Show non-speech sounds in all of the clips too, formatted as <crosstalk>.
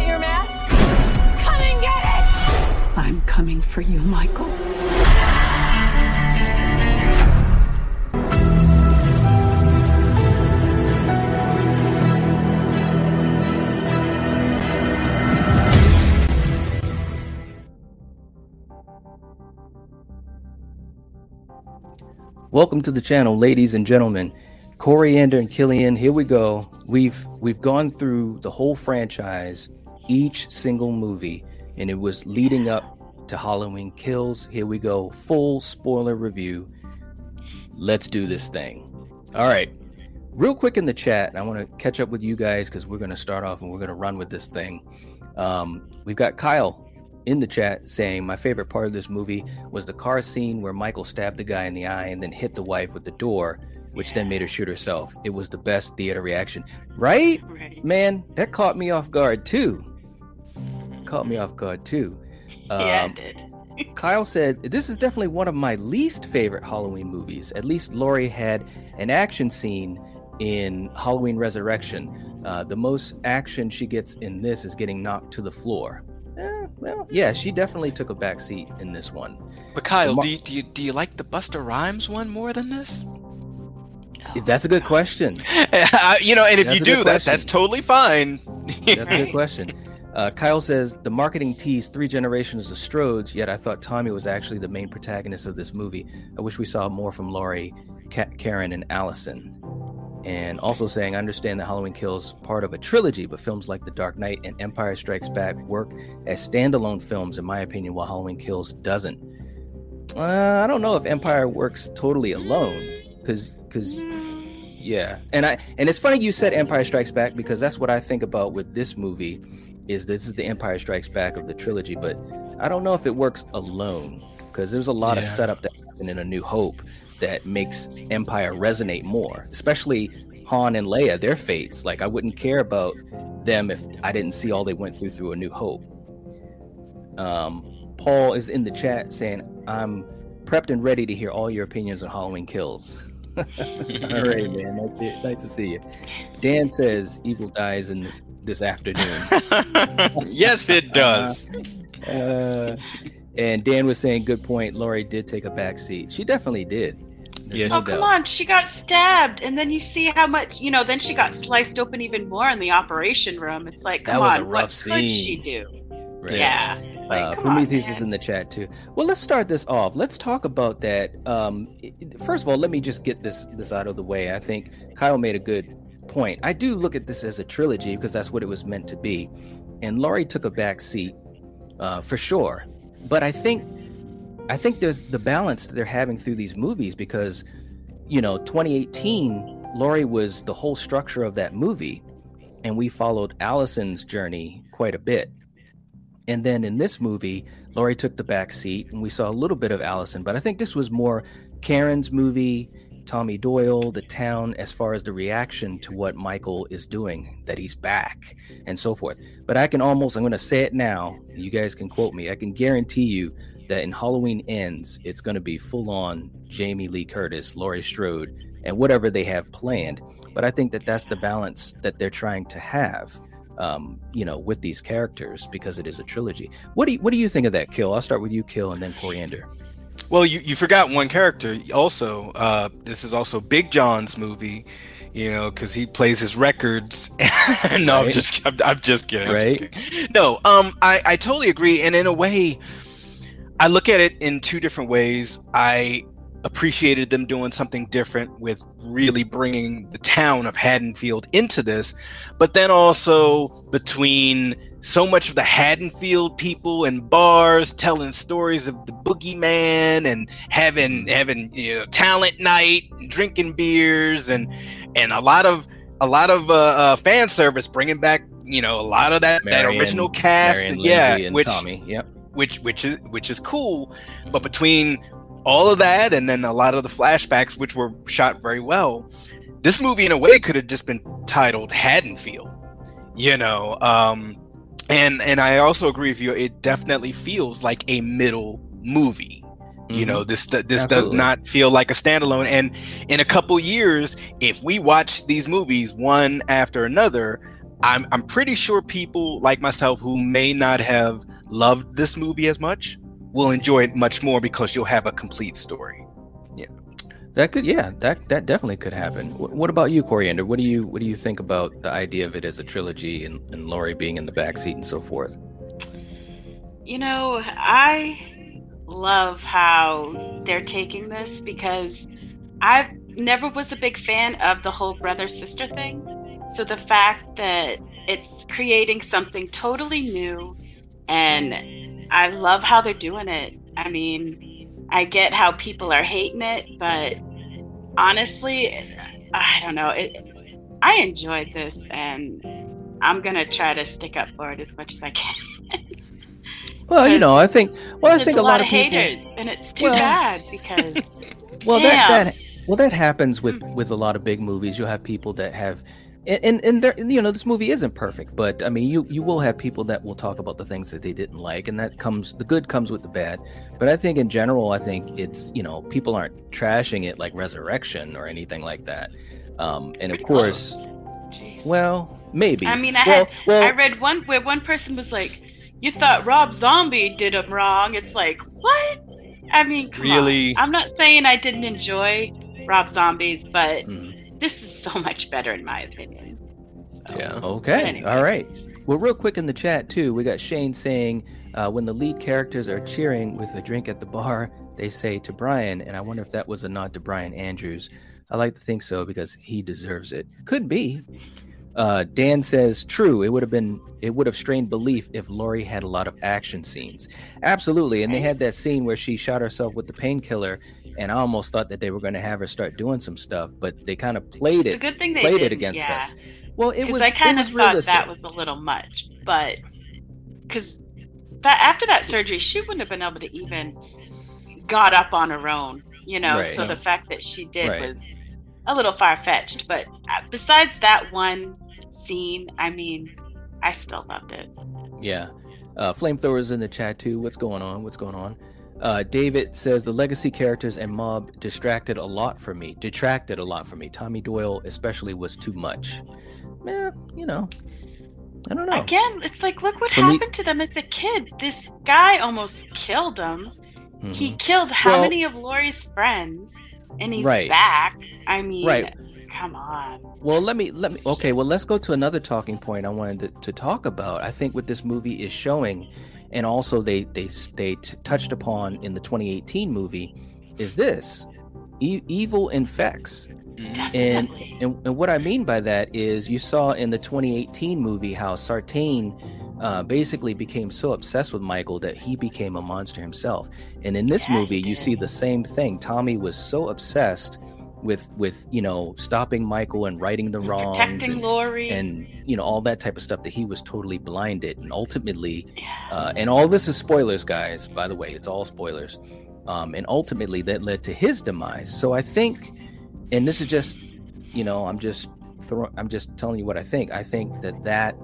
want your mask? Come and get it! I'm coming for you, Michael. Welcome to the channel, ladies and gentlemen. Coriander and Killian, here we go. We've we've gone through the whole franchise, each single movie, and it was leading up to Halloween Kills. Here we go, full spoiler review. Let's do this thing. All right. Real quick in the chat, I want to catch up with you guys because we're going to start off and we're going to run with this thing. Um, we've got Kyle in the chat saying my favorite part of this movie was the car scene where Michael stabbed the guy in the eye and then hit the wife with the door, which then made her shoot herself. It was the best theater reaction. Right? Right. Man, that caught me off guard too. Caught me off guard too. <laughs> yeah, Um, it did. <laughs> Kyle said, This is definitely one of my least favorite Halloween movies. At least Laurie had an action scene in Halloween Resurrection. Uh, the most action she gets in this is getting knocked to the floor. Eh, well, yeah, she definitely took a back seat in this one. But Kyle, Mar- do you, do you do you like the Busta Rhymes one more than this? That's a good question. <laughs> you know, and if That's you do that, that's totally fine. That's a good question. Uh, Kyle says the marketing teased three generations of Strodes, yet I thought Tommy was actually the main protagonist of this movie. I wish we saw more from Laurie, Ka- Karen, and Allison. And also saying, I understand that Halloween Kills part of a trilogy, but films like The Dark Knight and Empire Strikes Back work as standalone films, in my opinion, while Halloween Kills doesn't. Uh, I don't know if Empire works totally alone, because because yeah, and I and it's funny you said Empire Strikes Back because that's what I think about with this movie. Is this is the Empire Strikes Back of the trilogy, but I don't know if it works alone because there's a lot of setup that happened in A New Hope that makes Empire resonate more, especially Han and Leia, their fates. Like I wouldn't care about them if I didn't see all they went through through A New Hope. Um, Paul is in the chat saying, "I'm prepped and ready to hear all your opinions on Halloween Kills." <laughs> all right, man. Nice to, nice to see you. Dan says Evil dies in this this afternoon. <laughs> yes, it does. <laughs> Uh, and Dan was saying, "Good point. Laurie did take a back seat. She definitely did." There's Yeah, no Oh come doubt. on! She got stabbed, and then you see how much you know. Then she got sliced open even more in the operation room. It's like, That come was on, a what rough could she do? Right. Yeah, like uh, come on, Prometheus is in the chat too. Well, let's start this off. Let's talk about that. Um, first of all, let me just get this this out of the way. I think Kyle made a good point. I do look at this as a trilogy because that's what it was meant to be, and Laurie took a back seat uh, for sure. But I think I think there's the balance that they're having through these movies because you know 2018 Laurie was the whole structure of that movie, and we followed Allison's journey quite a bit. And then in this movie, Laurie took the back seat, and we saw a little bit of Allison. But I think this was more Karen's movie, Tommy Doyle, the town, as far as the reaction to what Michael is doing, that he's back, and so forth. But I can almost, I'm going to say it now. You guys can quote me. I can guarantee you that in Halloween Ends, it's going to be full on Jamie Lee Curtis, Laurie Strode, and whatever they have planned. But I think that that's the balance that they're trying to have um, you know, with these characters because it is a trilogy. What do you, what do you think of that, Kill? I'll start with you, Kill, and then Coriander. Well, you, you forgot one character. Also, uh, this is also Big John's movie. You know, because he plays his records. <laughs> no, I'm just, I'm, I'm just kidding. I'm just Right. kidding. No, um, I, I totally agree. And in a way, I look at it in two different ways. I appreciated them doing something different with really bringing the town of Haddonfield into this, but then also between so much of the Haddonfield people and bars telling stories of the boogeyman and having having you know talent night and drinking beers and and a lot of a lot of uh, uh, fan service bringing back you know a lot of that that original cast Marion, yeah Lindsay, which Tommy. Yep. which which is which is cool but between all of that and then a lot of the flashbacks which were shot very well. This movie in a way could have just been titled haddonfield you know um and and i also agree with you it definitely feels like a middle movie. You know this this does Mm-hmm. Not feel like a standalone and in a couple years if we watch these movies one after another I'm I'm pretty sure people like myself who may not have loved this movie as much will enjoy it much more because you'll have a complete story. Yeah. That could, yeah, that that definitely could happen. What, what about you, Coriander? What do you what do you think about the idea of it as a trilogy and, and Laurie being in the backseat and so forth? You know, I love how they're taking this because I never was a big fan of the whole brother sister thing. So the fact that it's creating something totally new and I love how they're doing it. I mean, I get how people are hating it, but honestly, I don't know. It, I enjoyed this, and I'm gonna try to stick up for it as much as I can. well, you know, I think. Well, I think a, lot, lot, of people, haters, and it's too well, bad <laughs> because. well, damn. that that well that happens with hmm. with a lot of big movies. You'll have people that have and and, and there, you know this movie isn't perfect but i mean you you will have people that will talk about the things that they didn't like and that comes the good comes with the bad but i think in general i think it's you know people aren't trashing it like resurrection or anything like that um and of course close. Jeez. well maybe I mean, I well, had well, I read one where one person was like, "You thought Rob Zombie did him wrong." It's like, what? I mean, come Really? on. I'm not saying I didn't enjoy Rob Zombies, but mhm. This is so much better in my opinion. So, Yeah. Okay. Anyway. All right. Well, real quick in the chat too, we got Shane saying, uh, when the lead characters are cheering with a drink at the bar, they say to Brian, and I wonder if that was a nod to Brian Andrews. I like to think so because he deserves it. Could be. Uh, Dan says, "True. It would have been. It would have strained belief if Laurie had a lot of action scenes. Absolutely. And they had that scene where she shot herself with the painkiller, and I almost thought that they were going to have her start doing some stuff, but they kind of played it. It's a good thing they played it against yeah. us. Well, it was. I kind of thought realistic. that was a little much, but because that after that surgery, she wouldn't have been able to even got up on her own, you know. Right. So the fact that she did Right. was a little far fetched. But uh, besides that one scene, I mean, I still loved it. Yeah. Uh, Flamethrowers in the chat too. What's going on? What's going on? Uh, David says the legacy characters and mob distracted a lot for me. Detracted a lot for me. Tommy Doyle especially was too much. Eh, you know, I don't know. Again, it's like, look what For me- happened to them as a kid. This guy almost killed them. Mhm. He killed how Well- many of Laurie's friends? And he's Right. back. I mean, Right. come on. Well, let me let me. Okay, well, let's go to another talking point I wanted to, to talk about. I think what this movie is showing, and also they they they t- touched upon in the 2018 movie, is this e- evil infects. And, and and what I mean by that is you saw in the 2018 movie how Sartain uh, basically became so obsessed with Michael that he became a monster himself. And in this Yeah, movie, you see the same thing. Tommy was so obsessed with with you know stopping Michael and righting the wrongs protecting and, Laurie. and you know all that type of stuff that he was totally blinded. And ultimately, uh, and all this is spoilers, guys. By the way, it's all spoilers. Um, and ultimately, that led to his demise. So I think, and this is just, you know, I'm just, throw, I'm just telling you what I think. I think that that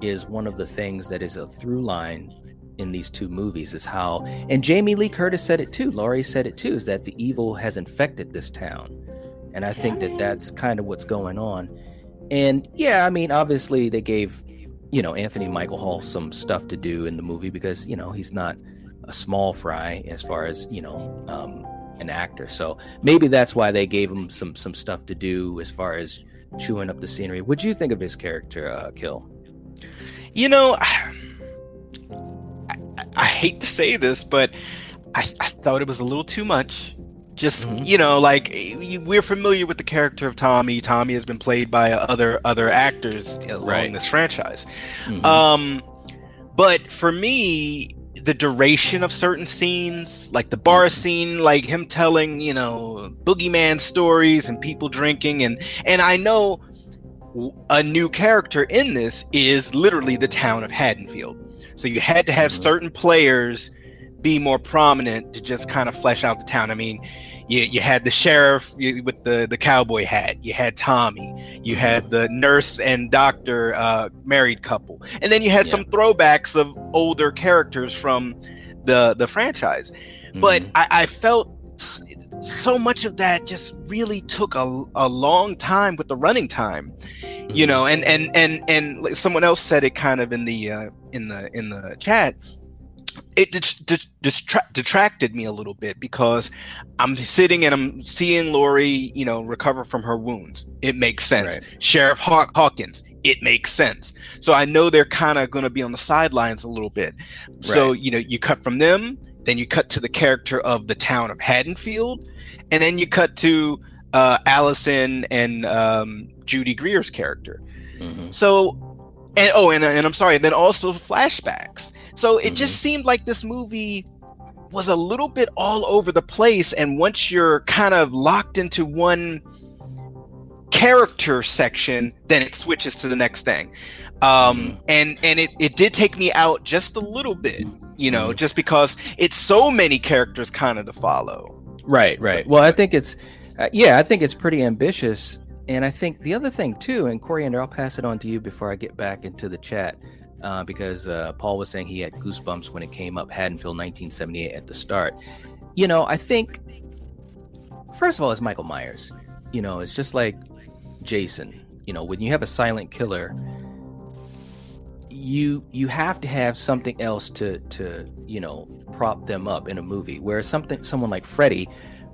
is one of the things that is a through line in these two movies is how, and Jamie Lee Curtis said it too. Laurie said it too. Is that the evil has infected this town, and I think that that's kind of what's going on. And yeah, I mean, obviously they gave you know Anthony Michael Hall some stuff to do in the movie because you know he's not a small fry as far as you know um, an actor. So maybe that's why they gave him some some stuff to do as far as chewing up the scenery. What do you think of his character, uh, Kill? You know, I, I, I hate to say this, but I, I thought it was a little too much. Just Mhm. you know, like we're familiar with the character of Tommy. Tommy has been played by other other actors along Right. this franchise. Mhm. Um, but for me, the duration of certain scenes, like the bar scene, like him telling, you know, boogeyman stories and people drinking, and and I know a new character in this is literally the town of Haddonfield. So you had to have Mhm. certain players be more prominent to just kind of flesh out the town. I mean, you, you had the sheriff with the, the cowboy hat. You had Tommy. You had the nurse and doctor uh, married couple, and then you had some throwbacks of older characters from the the franchise. But Mhm. I, I felt so much of that just really took a, a long time with the running time. you know and and and and someone else said it kind of in the uh, in the in the chat it distra- detracted me a little bit because I'm sitting and I'm seeing Laurie, you know, recover from her wounds. It makes sense. Right. Sheriff Haw- Hawkins, it makes sense. So I know they're kind of going to be on the sidelines a little bit. So you know, you cut from them, then you cut to the character of the town of Haddonfield, and then you cut to uh, Allison and um, Judy Greer's character. Mhm. So, and oh, and, and I'm sorry, and then also flashbacks. So it just Mhm. seemed like this movie was a little bit all over the place. And once you're kind of locked into one character section, then it switches to the next thing. Um, and and it, it did take me out just a little bit, you know, just because it's so many characters kind of to follow. Right, right. Well, I think it's, uh, yeah, I think it's pretty ambitious. And I think the other thing too, and Coriander, I'll pass it on to you before I get back into the chat, uh, because uh, Paul was saying he had goosebumps when it came up, Haddonfield 1978 at the start. You know, I think, first of all, it's Michael Myers. You know, it's just like Jason. You know, when you have a silent killer, you you have to have something else to to you know prop them up in a movie. Whereas something someone like Freddy,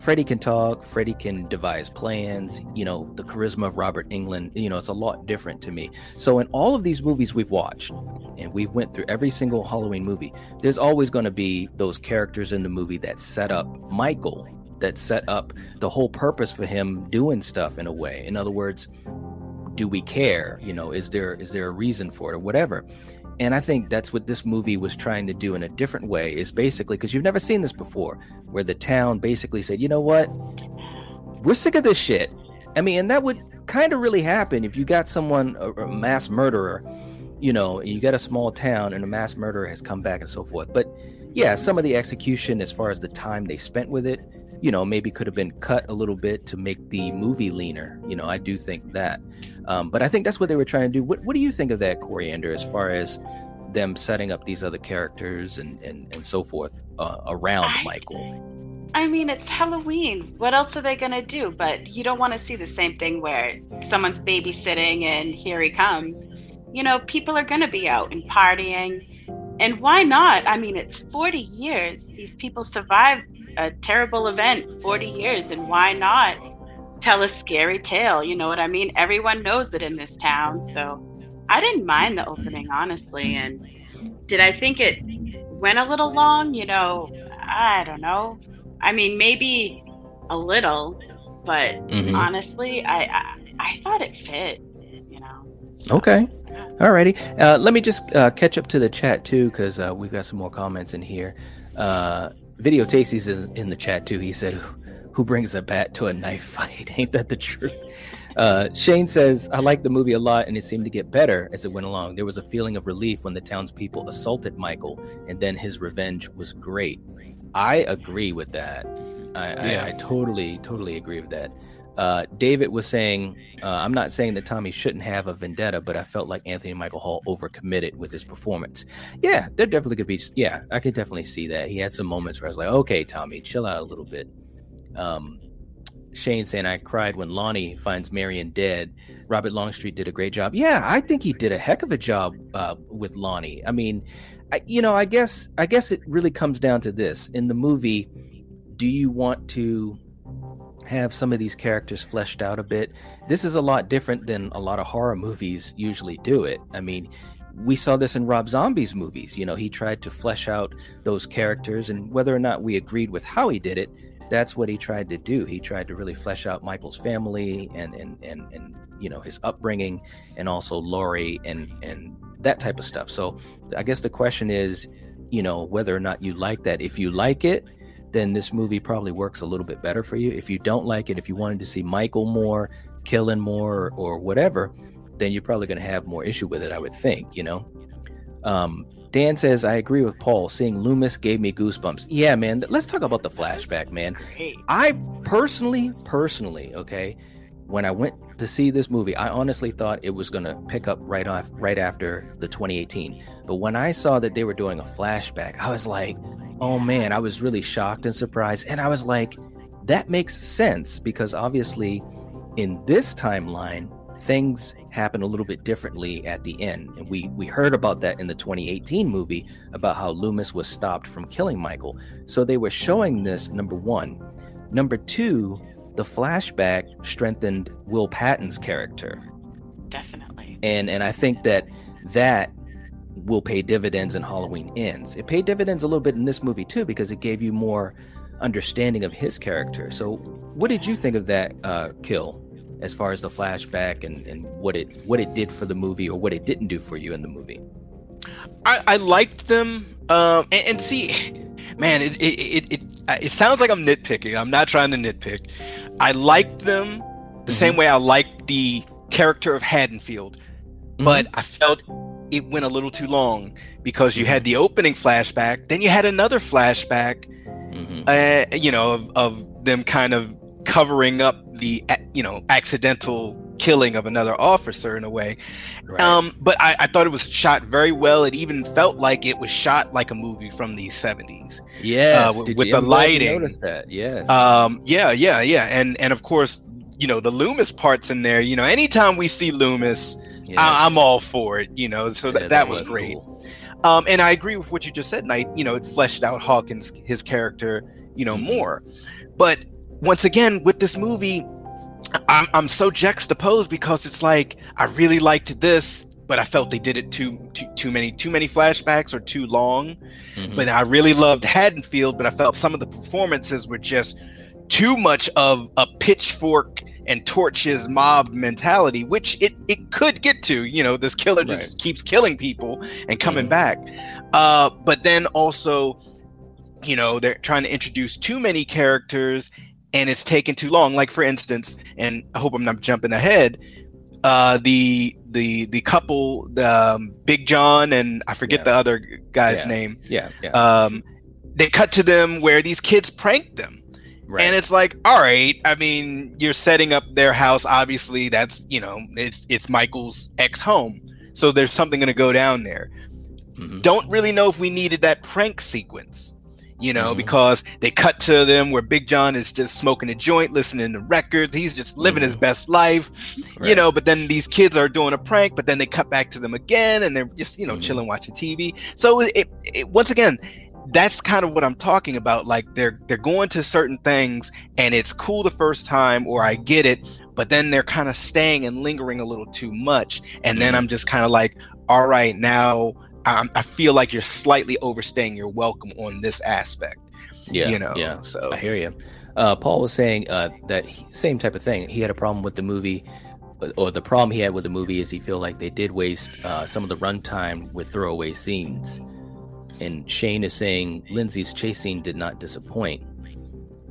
Freddy can talk, Freddy can devise plans. You know, the charisma of Robert Englund. You know, it's a lot different to me. So in all of these movies we've watched, and we went through every single Halloween movie, there's always going to be those characters in the movie that set up Michael, that set up the whole purpose for him doing stuff in a way. In other words, do we care? You know, is there is there a reason for it or whatever? And I think that's what this movie was trying to do in a different way. Is basically because you've never seen this before, where the town basically said, you know what, we're sick of this shit. I mean, and that would kind of really happen if you got someone a, a mass murderer, you know, you got a small town and a mass murderer has come back and so forth. But yeah, some of the execution as far as the time they spent with it, you know, maybe could have been cut a little bit to make the movie leaner. You know, I do think that. Um, but I think that's what they were trying to do. What, what do you think of that, Coriander, as far as them setting up these other characters and, and, and so forth uh, around I- Michael? I mean, it's Halloween. What else are they going to do? But you don't want to see the same thing where someone's babysitting and here he comes. You know, people are going to be out and partying. And why not? I mean, it's 40 years. These people survived a terrible event 40 years. And why not tell a scary tale? You know what I mean? Everyone knows it in this town. So I didn't mind the opening, honestly. And did I think it went a little long? You know, I don't know. I mean, maybe a little, but Mhm. honestly, I, I I thought it fit. You know. So, Okay. Alrighty. Uh, let me just uh, catch up to the chat too, because uh, we've got some more comments in here. Video Tasty's in, in the chat too. He said, "Who brings a bat to a knife fight? <laughs> Ain't that the truth?" Uh, Shane says, "I liked the movie a lot, and it seemed to get better as it went along. There was a feeling of relief when the townspeople assaulted Michael, and then his revenge was great. I agree with that. I, Yeah. I, I totally, totally agree with that." Uh, David was saying, uh, I'm not saying that Tommy shouldn't have a vendetta, but I felt like Anthony Michael Hall overcommitted with his performance. Yeah, there definitely could be. Yeah, I could definitely see that. He had some moments where I was like, okay, Tommy, chill out a little bit. Um, Shane saying, I cried when Lonnie finds Marion dead. Robert Longstreet did a great job. Yeah, I think he did a heck of a job uh, with Lonnie. I mean, I, you know, I guess, I guess it really comes down to this in the movie. Do you want to have some of these characters fleshed out a bit. This is a lot different than a lot of horror movies usually do it. I mean, we saw this in Rob Zombie's movies. You know, he tried to flesh out those characters, and whether or not we agreed with how he did it, that's what he tried to do. He tried to really flesh out Michael's family and and and, and you know his upbringing, and also Laurie and and that type of stuff. So I guess the question is, you know, whether or not you like that. If you like it, then this movie probably works a little bit better for you. If you don't like it, if you wanted to see Michael more, killing more, or, or whatever, then you're probably going to have more issue with it, I would think, you know? Um, Dan says, I agree with Paul. Seeing Loomis gave me goosebumps. Yeah, man. Let's talk about the flashback, man. I personally, personally, okay, when I went to see this movie, I honestly thought it was going to pick up right off, right after the 2018. But when I saw that they were doing a flashback, I was like, oh man, I was really shocked and surprised. And I was like, that makes sense because obviously in this timeline, things happen a little bit differently at the end. And we we heard about that in the 2018 movie about how Loomis was stopped from killing Michael. So they were showing this number 1. Number 2, the flashback strengthened Will Patton's character. Definitely. And and I think that that will pay dividends in Halloween Ends. It paid dividends a little bit in this movie too because it gave you more understanding of his character. So, what did you think of that uh, kill, as far as the flashback and, and what it what it did for the movie or what it didn't do for you in the movie? I, I liked them, um, and, and, see, man, it it, it it it sounds like I'm nitpicking. I'm not trying to nitpick. I liked them the mm-hmm. same way I liked the character of Haddonfield, mm-hmm. but I felt it went a little too long because you had the opening flashback, then you had another flashback, mm-hmm. uh, you know, of, of them kind of covering up the you know accidental killing of another officer in a way. Right. Um, but I, I, thought it was shot very well. It even felt like it was shot like a movie from the seventies. Yes, uh, with, with the lighting. Notice that? Yes. Um, yeah, yeah, yeah, and and of course, you know, the Loomis parts in there. You know, anytime we see Loomis, I, am all for it. You know, so yeah, that, that, was, was great. Cool. Um, and I agree with what you just said, Knight. You know, it fleshed out Hawkins, his character, you know, mm-hmm. more. But once again, with this movie, I'm, I'm so juxtaposed because it's like I really liked this, but I felt they did it too too, too many too many flashbacks or too long. Mm-hmm. But I really loved Haddonfield, but I felt some of the performances were just too much of a pitchfork and torches mob mentality, which it, it could get to. You know, this killer just right. keeps killing people and coming mm-hmm. back. Uh, but then also, you know, they're trying to introduce too many characters and it's taken too long. Like for instance, and I hope I'm not jumping ahead. Uh, the the the couple, the um, Big John and I forget yeah. the other guy's yeah. name. Yeah, yeah. Um, they cut to them where these kids pranked them Right. And it's like, all right, I mean, you're setting up their house. Obviously, that's you know, it's it's Michael's ex home, so there's something going to go down there. Mm-hmm. Don't really know if we needed that prank sequence, you know, mm-hmm. because they cut to them where Big John is just smoking a joint, listening to records. He's just living mm-hmm. his best life, right. you know. But then these kids are doing a prank, but then they cut back to them again, and they're just you know mm-hmm. chilling, watching TV. So it, it once again that's kind of what I'm talking about. Like they're they're going to certain things and it's cool the first time or I get it, but then they're kind of staying and lingering a little too much. And then mm-hmm. I'm just kind of like, all right, now I'm, I feel like you're slightly overstaying your welcome on this aspect. Yeah, you know. Yeah, so I hear you. Uh, Paul was saying uh, that he, same type of thing. He had a problem with the movie, or the problem he had with the movie is he feel like they did waste uh, some of the runtime with throwaway scenes and Shane is saying Lindsay's chasing did not disappoint.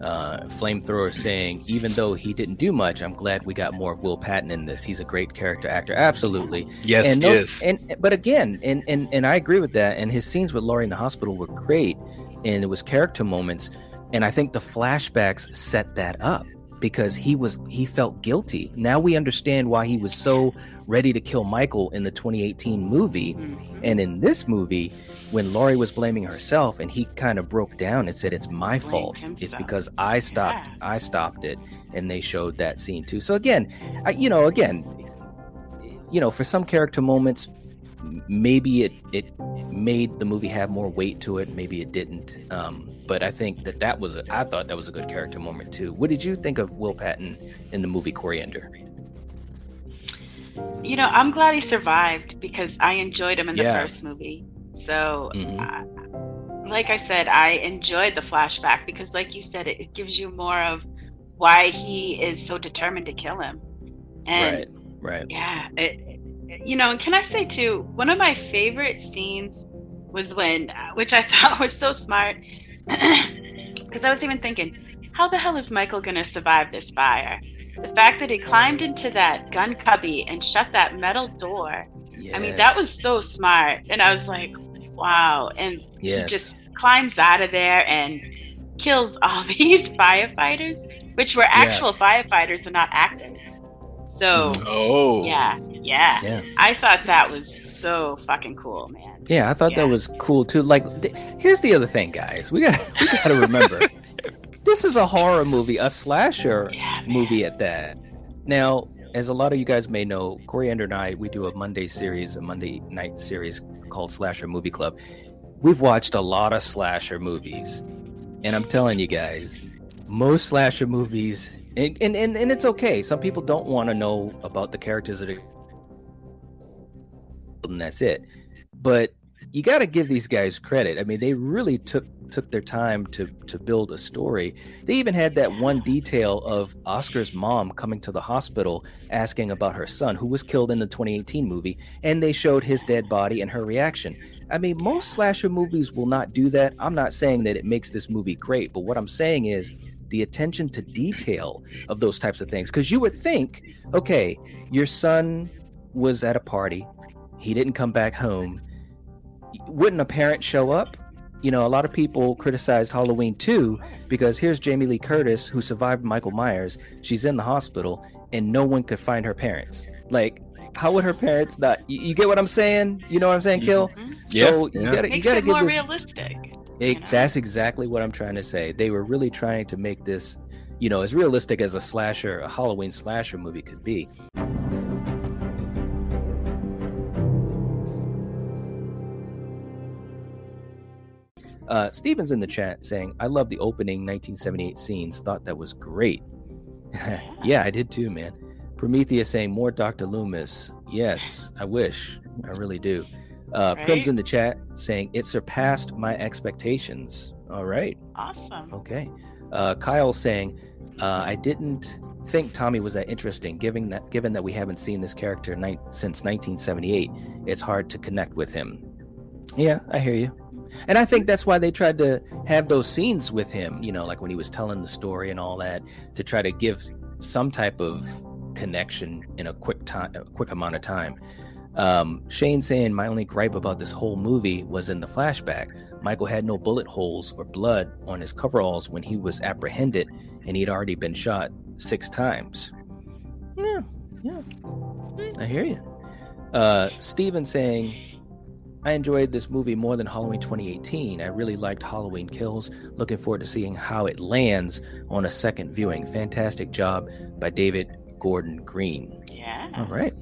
Uh, Flamethrower saying, even though he didn't do much, I'm glad we got more of Will Patton in this. He's a great character actor, absolutely. Yes, and those, And but again, and and and I agree with that. And his scenes with Laurie in the hospital were great, and it was character moments. And I think the flashbacks set that up because he was he felt guilty. Now we understand why he was so ready to kill Michael in the 2018 movie, mm-hmm. and in this movie when Laurie was blaming herself and he kind of broke down and said it's my fault. It's because I stopped yeah. I stopped it and they showed that scene too. So again, I, you know, again, you know, for some character moments maybe it it made the movie have more weight to it, maybe it didn't. Um, but I think that that was a, I thought that was a good character moment too. What did you think of Will Patton in the movie Coriander? You know, I'm glad he survived because I enjoyed him in the yeah. first movie. So, mm-hmm. uh, like I said, I enjoyed the flashback because, like you said, it, it, gives you more of why he is so determined to kill him. And right, right. Yeah, it, you know, and can I say too, one of my favorite scenes was when, which I <laughs> thought was so smart, <coughs> because I was even thinking, how the hell is Michael going to survive this fire? The fact that he climbed into that gun cubby and shut that metal door. Yes. I mean, that was so smart. And I was like, wow. And yes. he just climbs out of there and kills all <laughs> these firefighters, which were actual yeah. firefighters and not actors. So, oh, yeah, yeah, yeah. I thought that was so fucking cool, man. Yeah, I thought yeah. that was cool too. Like, th- here's the other thing, guys. We got we got to remember, <laughs> this is a horror movie, a slasher yeah, movie at that. Now, as a lot of you guys may know, Coriander and I, we do a Monday series, a Monday night series called Slasher Movie Club. We've watched a lot of slasher movies, and I'm telling you guys, most slasher movies, and and, and, and it's okay. Some people don't want to know about the characters that are, and that's it. But you got to give these guys credit. I mean, they really took took their time to to build a story. They even had that one detail of Oscar's mom coming to the hospital asking about her son who was killed in the 2018 movie and they showed his dead body and her reaction. I mean, most slasher movies will not do that. I'm not saying that it makes this movie great, but what I'm saying is the attention to detail of those types of things cuz you would think, okay, your son was at a party, he didn't come back home. Wouldn't a parent show up? You know, a lot of people criticized Halloween 2 because here's Jamie Lee Curtis, who survived Michael Myers. She's in the hospital and no one could find her parents. Like, how would her parents not? You, you get what I'm saying? You know what I'm saying, Kill? Mhm. Yeah, so yeah. you gotta, you Makes gotta it give more this. realistic. It, you know? That's exactly what I'm trying to say. They were really trying to make this, you know, as realistic as a slasher, a Halloween slasher movie could be. Uh, Steven's in the chat saying, I love the opening 1978 scenes. Thought that was great. <laughs> yeah, I did too, man. Prometheus saying, more Dr. Loomis. Yes, I wish. I really do. Uh, Prim's in the chat saying, it surpassed my expectations. All right. Awesome. Okay. Uh, Kyle saying, uh, I didn't think Tommy was that interesting, given that given that we haven't seen this character ni- since 1978. It's hard to connect with him. Yeah, I hear you. And I think that's why they tried to have those scenes with him, you know, like when he was telling the story and all that, to try to give some type of connection in a quick time, a quick amount of time. Um, Shane saying my only gripe about this whole movie was in the flashback. Michael had no bullet holes or blood on his coveralls when he was apprehended, and he'd already been shot six times. Yeah, yeah, I hear you. Uh, Steven saying, I enjoyed this movie more than Halloween 2018. I really liked Halloween Kills. Looking forward to seeing how it lands on a second viewing. Fantastic job by David Gordon Green. Yeah. All right.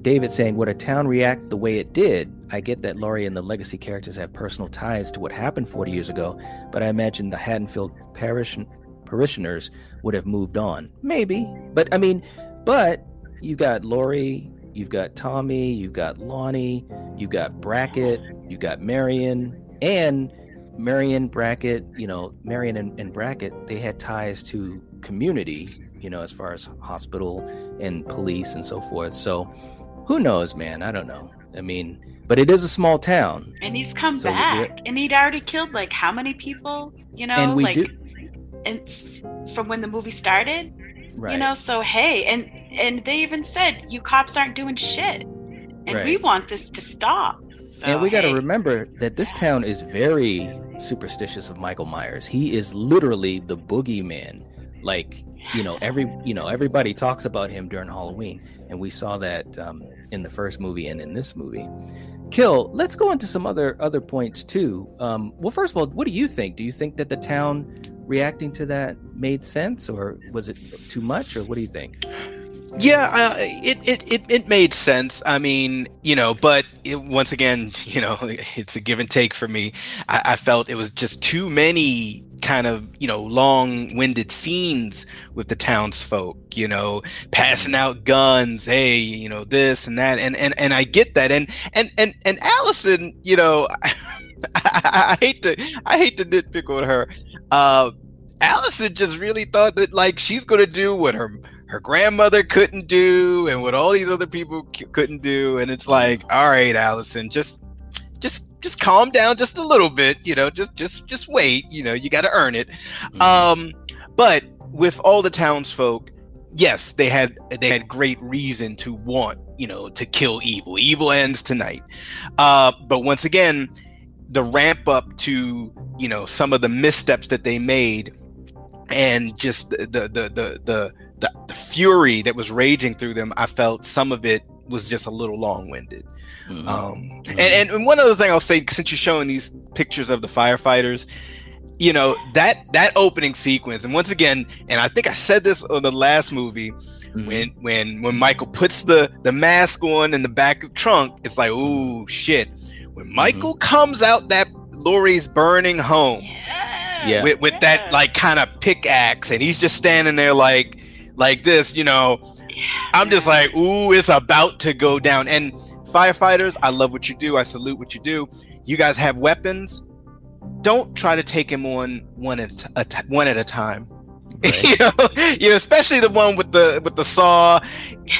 David saying, Would a town react the way it did? I get that Laurie and the legacy characters have personal ties to what happened 40 years ago, but I imagine the Haddonfield parish- parishioners would have moved on. Maybe. But I mean, but you got Laurie, you've got Tommy, you've got Lonnie, you've got Brackett, you've got Marion, and Marion Brackett, you know, Marion and, and Brackett, they had ties to community, you know, as far as hospital and police and so forth. So who knows, man? I don't know. I mean, but it is a small town. And he's come So back, and he'd already killed like how many people? You know, And like, do- and from when the movie started, Right. you know. So hey, and and they even said you cops aren't doing shit, and we want this to stop. So, and we got to hey, remember that this town is very superstitious of Michael Myers. He is literally the boogeyman. Like, you know, every you know, everybody talks about him during Halloween, and we saw that um, in the first movie and in this movie. Kill. Let's go into some other other points too. Um, well, first of all, what do you think? Do you think that the town reacting to that made sense, or was it too much, or what do you think? Yeah, uh, it, it it it made sense. I mean, you know, but it, once again, <laughs> you know, it's a give and take for me. I, I felt it was just too many kind of you know long-winded scenes with the townsfolk. You know, passing out guns. Hey, you know this and that, and and and I get that. And and and and Allison, you know, I, <laughs> I, hate to I hate to nitpick on her. Uh, Allison just really thought that like she's gonna do what her her grandmother couldn't do and what all these other people c- couldn't do. And it's like all right allison just just just calm down just a little bit you know just just just wait you know you got to earn it. Mm-hmm. um but with all the townsfolk yes they had they had great reason to want you know to kill evil. Evil ends tonight. Uh but once again the ramp up to you know some of the missteps that they made and just the the the the, the the, the fury that was raging through them, I felt some of it was just a little long-winded. Mhm. Um, Mhm. and, and and one other thing I'll say, since you're showing these pictures of the firefighters, you know that that opening sequence, and once again, and I think I said this on the last movie, Mhm. when when when Michael puts the the mask on in the back of the trunk, it's like, ooh shit. When Michael comes out that Laurie's burning home Yeah. Yeah. with with that like kind of pickaxe, and he's just standing there like like this, you know. I'm just like, ooh, it's about to go down. And firefighters, I love what you do. I salute what you do. You guys have weapons. Don't try to take him on one at a t- a t- one at a time. Right. <laughs> you know, you know, especially the one with the with the saw.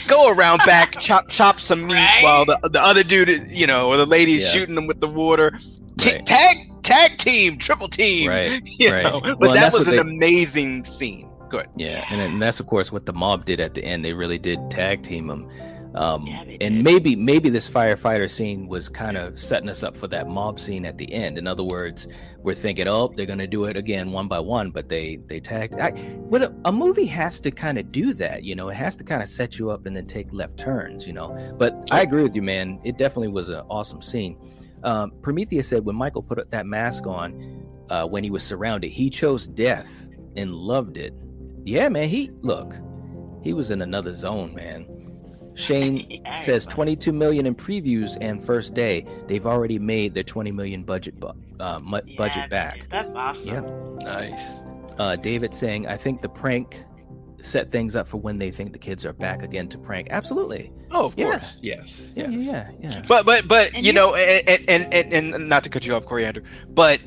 Go around back, <laughs> chop chop some meat Right? while the the other dude, is- you know, or the lady is Yeah. shooting them with the water. T- Right. Tag tag team, triple team. Right, <laughs> You right. know, but Well, that was an they- amazing scene. Good. Yeah, and, and that's of course what the mob did at the end. They really did tag team them. Um, Yeah, and maybe maybe this firefighter scene was kind of setting us up for that mob scene at the end. In other words, we're thinking, oh, they're going to do it again one by one, but they they tagged. I, well, a, a movie has to kind of do that, you know. It has to kind of set you up and then take left turns, you know. But I agree with you, man. It definitely was an awesome scene. Um, Prometheus said when Michael put that mask on, uh, when he was surrounded, he chose death and loved it. Yeah, man. He look, he was in another zone, man. Shane <laughs> Yeah, says 22 million in previews and first day. They've already made their 20 million budget bu- uh, mu- Yeah, budget back. That's awesome. Yeah. Nice. Uh, David saying, I think the prank set things up for when they think the kids are back again to prank. Absolutely. Oh, of Yeah. course. Yes. Yeah, yes. yeah, yeah, yeah. But but but And you you- know, and, and and and not to cut you off, Coriander, but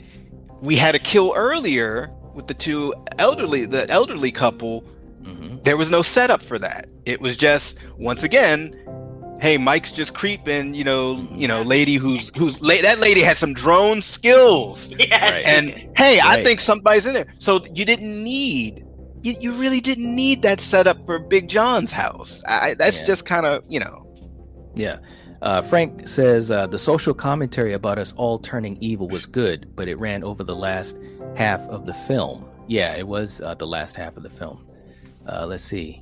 we had a kill earlier with the two elderly, the elderly couple. hmm There was no setup for that. It was just once again, hey, Mike's just creeping. You know, you know, lady who's who's la- that lady had some drone skills, <laughs> Yeah, Right. and hey, I think somebody's in there. So you didn't need. You, you really didn't need that setup for Big John's house. I, that's Yeah. just kind of, you know, Yeah. Uh, Frank says uh, the social commentary about us all turning evil was good, but it ran over the last half of the film. Yeah, it was uh, the last half of the film. Uh, let's see.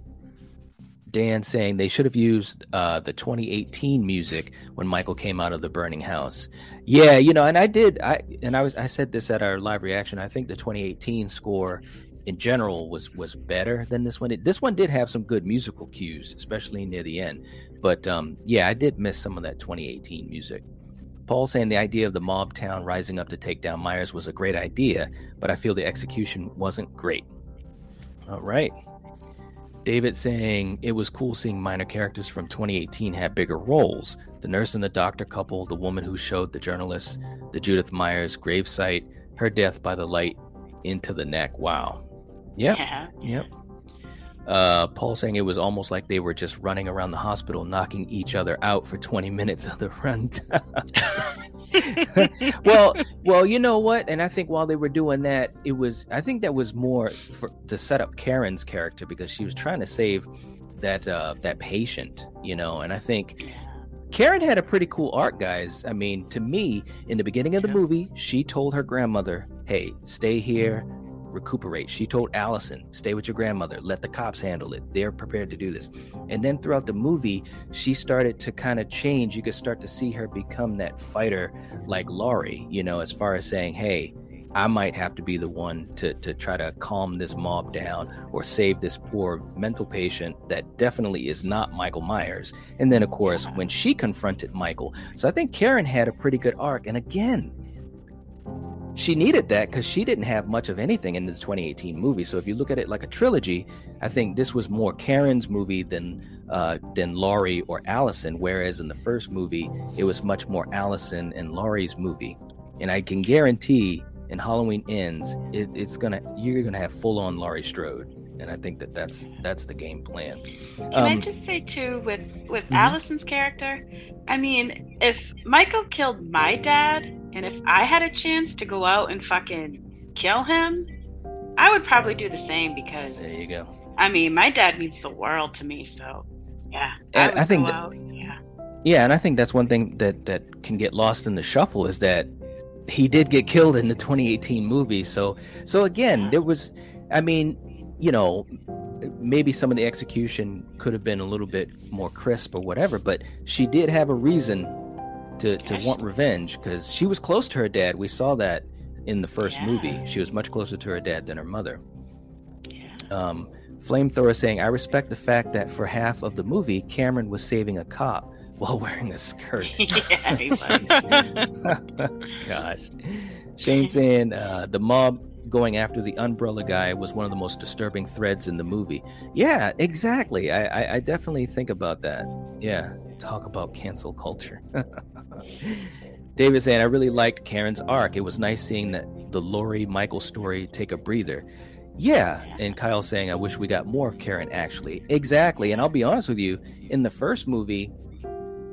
Dan saying they should have used uh, the 2018 music when Michael came out of the burning house. Yeah, you know, and I did. I and I was I said this at our live reaction. I think the 2018 score in general was was better than this one. It, this one did have some good musical cues, especially near the end. But um, yeah, I did miss some of that 2018 music. Paul saying the idea of the mob town rising up to take down Myers was a great idea, but I feel the execution wasn't great. All right. David saying it was cool seeing minor characters from 2018 have bigger roles. The nurse and the doctor couple, the woman who showed the journalist the Judith Myers gravesite, her death by the light into the neck. Wow. Yep. Yeah. Yep. Uh, Paul saying it was almost like they were just running around the hospital, knocking each other out for 20 minutes of the <laughs> runtime. <laughs> well, well, you know what? And I think while they were doing that, it was I think that was more for to set up Karen's character because she was trying to save that uh, that patient, you know. And I think Karen had a pretty cool arc, guys. I mean, to me, in the beginning of the Yeah. movie, she told her grandmother, "Hey, stay here, recuperate." She told Allison, "Stay with your grandmother. Let the cops handle it. They're prepared to do this." And then throughout the movie, she started to kind of change. You could start to see her become that fighter like Laurie, you know, as far as saying, "Hey, I might have to be the one to to try to calm this mob down or save this poor mental patient that definitely is not Michael Myers." And then of course, when she confronted Michael. So I think Karen had a pretty good arc and again, she needed that cuz she didn't have much of anything in the 2018 movie. So if you look at it like a trilogy, I think this was more Karen's movie than uh, than Laurie or Allison. Whereas in the first movie, it was much more Allison and Laurie's movie. And I can guarantee in Halloween Ends, it, it's gonna you're gonna have full on Laurie Strode, and I think that that's that's the game plan. Can I Um, just say too with with Mhm. Allison's character? I mean, if Michael killed my dad, and if I had a chance to go out and fucking kill him, I would probably do the same because There you go. I mean, my dad means the world to me. So yeah, And would I think go that- out. Yeah, Yeah, and I think that's one thing that that can get lost in the shuffle is that he did get killed in the 2018 movie. So so again, there was I mean, you know, maybe some of the execution could have been a little bit more crisp or whatever, but she did have a reason to to want revenge cuz she was close to her dad. We saw that in the first Yeah. movie. She was much closer to her dad than her mother. yeah. Um, Flamethrower saying, I respect the fact that for half of the movie, Cameron was saving a cop while wearing a skirt. <laughs> yeah. <laughs> <laughs> Gosh. Shane saying, uh, the mob going after the umbrella guy was one of the most disturbing threads in the movie. Yeah, exactly. I, I, I definitely think about that. Yeah, talk about cancel culture. <laughs> David saying, I really liked Karen's arc. It was nice seeing that the Laurie Michael story take a breather. Yeah, and Kyle saying, I wish we got more of Karen actually. Exactly. And I'll be honest with you, in the first movie,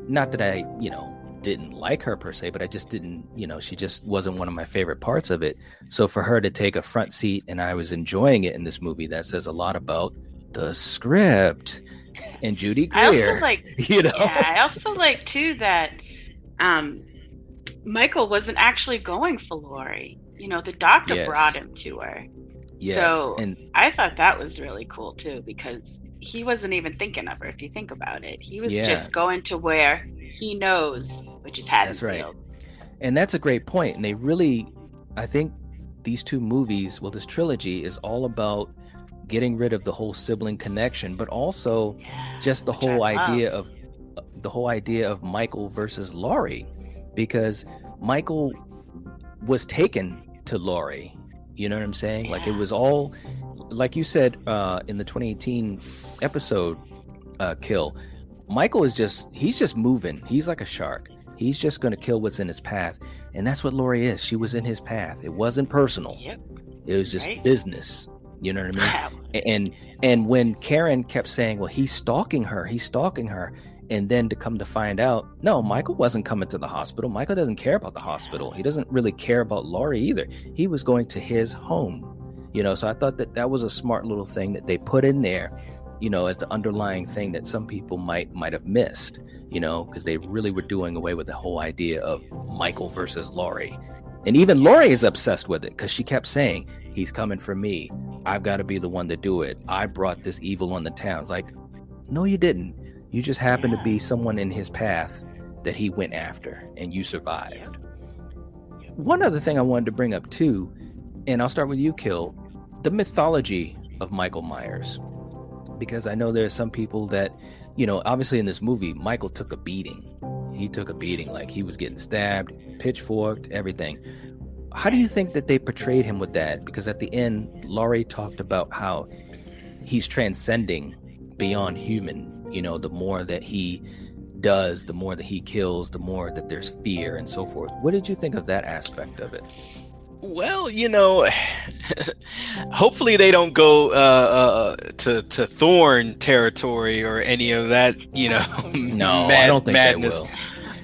not that I, you know, didn't like her per se, but I just didn't, you know, she just wasn't one of my favorite parts of it. So for her to take a front seat and I was enjoying it in this movie, that says a lot about the script and Judy Greer. I also like, <laughs> you know, yeah, I also like too that um, Michael wasn't actually going for Laurie. You know, the doctor Yes. brought him to her. yes, So and I thought that was really cool too because he wasn't even thinking of her. If you think about it, he was Yeah. just going to where he knows, which is That's right. Haddonfield. and that's a great point. And they really, I think, these two movies, well, this trilogy is all about getting rid of the whole sibling connection, but also Yeah, just the whole love. idea of the whole idea of Michael versus Laurie, because Michael was taken to Laurie. You know what I'm saying? Like it was all, like you said uh, in the 2018 episode, uh, kill. Michael is just he's just moving. He's like a shark. He's just going to kill what's in his path, and that's what Laurie is. She was in his path. It wasn't personal. Yep. It was just Right. business. You know what I mean? And and when Karen kept saying, "Well, he's stalking her, he's stalking her," and then to come to find out, no, Michael wasn't coming to the hospital. Michael doesn't care about the hospital. He doesn't really care about Laurie either. He was going to his home, you know. So I thought that that was a smart little thing that they put in there, you know, as the underlying thing that some people might might have missed, you know, because they really were doing away with the whole idea of Michael versus Laurie. And even Laurie is obsessed with it because she kept saying, He's coming for me. I've got to be the one to do it. I brought this evil on the town. It's like, no, you didn't. You just happened to be someone in his path that he went after and you survived. One other thing I wanted to bring up too, and I'll start with you, Kill, the mythology of Michael Myers. Because I know there are some people that, you know, obviously in this movie, Michael took a beating. He took a beating, like he was getting stabbed, pitchforked, everything. How do you think that they portrayed him with that? Because at the end, Laurie talked about how he's transcending beyond human. You know, the more that he does, the more that he kills, the more that there's fear and so forth. What did you think of that aspect of it? Well, you know, <laughs> hopefully they don't go uh, uh, to to Thorn territory or any of that. You know, <laughs> No, I don't think madness. they will.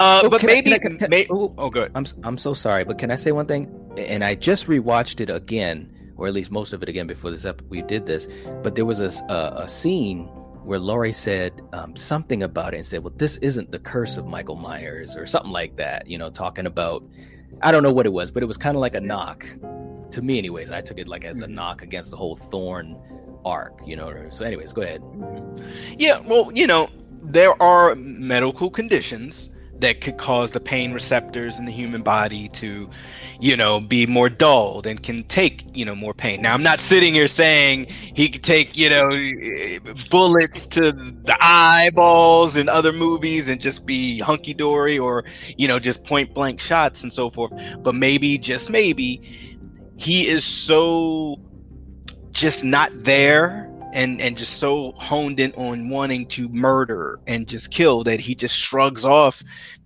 Uh, Oh, but I- maybe, can I- can- can- may- oh, good. I'm I'm so sorry, but can I say one thing? And I just rewatched it again, or at least most of it again before this ep- we did this. But there was a a scene where Laurie said um, something about it and said, "Well, this isn't the curse of Michael Myers," or something like that. You know, talking about I don't know what it was, but it was kind of like a knock to me, anyways. I took it like as a knock against the whole Thorn arc. You know. So, anyways, go ahead. Yeah, well, you know, there are medical conditions that could cause the pain receptors in the human body to, you know, be more dulled and can take, you know, more pain. Now, I'm not sitting here saying he could take, you know, bullets to the eyeballs in other movies and just be hunky dory or, you know, just point blank shots and so forth. But maybe, just maybe, he is so just not there and and just so honed in on wanting to murder and just kill that he just shrugs off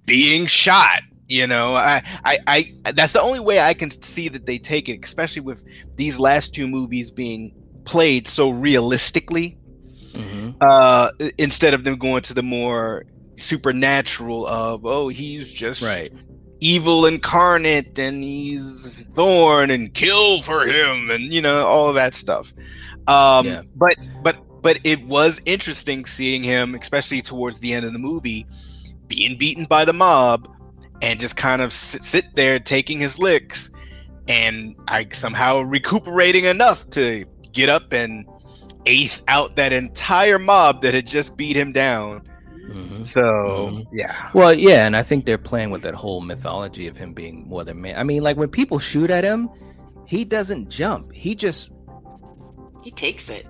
being shot you know? I, I i that's the only way i can see that they take it especially with these last two movies being played so realistically. Hmm uh instead of them going to the more supernatural of oh he's just Right. evil incarnate and he's thorn and kill for him and you know all that stuff um Yeah. but but but it was interesting seeing him especially towards the end of the movie being beaten by the mob and just kind of sit, sit there taking his licks and i somehow recuperating enough to get up and ace out that entire mob that had just beat him down hmm so Mhm. yeah Well, yeah, and I think they're playing with that whole mythology of him being more than man. I mean, like when people shoot at him, he doesn't jump. He just He takes it.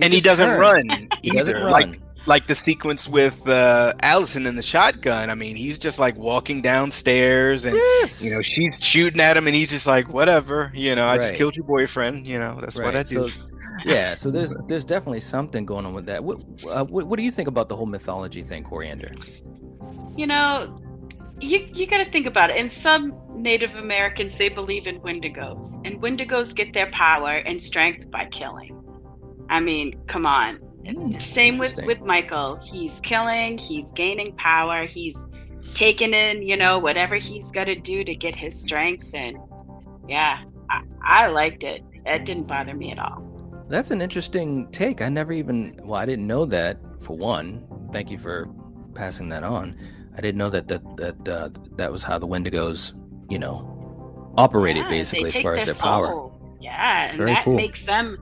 and he doesn't turned. run <laughs> He doesn't run. Like like the sequence with uh, Allison and the shotgun. I mean, he's just like walking downstairs, and yes. you know she's shooting at him, and he's just like, whatever. You know, I just killed your boyfriend. You know, that's what I do. So, yeah, so <laughs> there's there's definitely something going on with that. What, uh, what what do you think about the whole mythology thing, Coriander? You know, you you got to think about it. In some Native Americans, they believe in Wendigos, and Wendigos get their power and strength by killing. I mean, come on. Hmm, Same with with Michael. He's killing. He's gaining power. He's taking in, you know, whatever he's got to do to get his strength. And yeah, I, I liked it. It didn't bother me at all. That's an interesting take. I never even well, I didn't know that for one. Thank you for passing that on. I didn't know that that that uh, that was how the Wendigos, you know, operated Yeah, basically as far as their their power. Yeah, and Very that cool. makes them,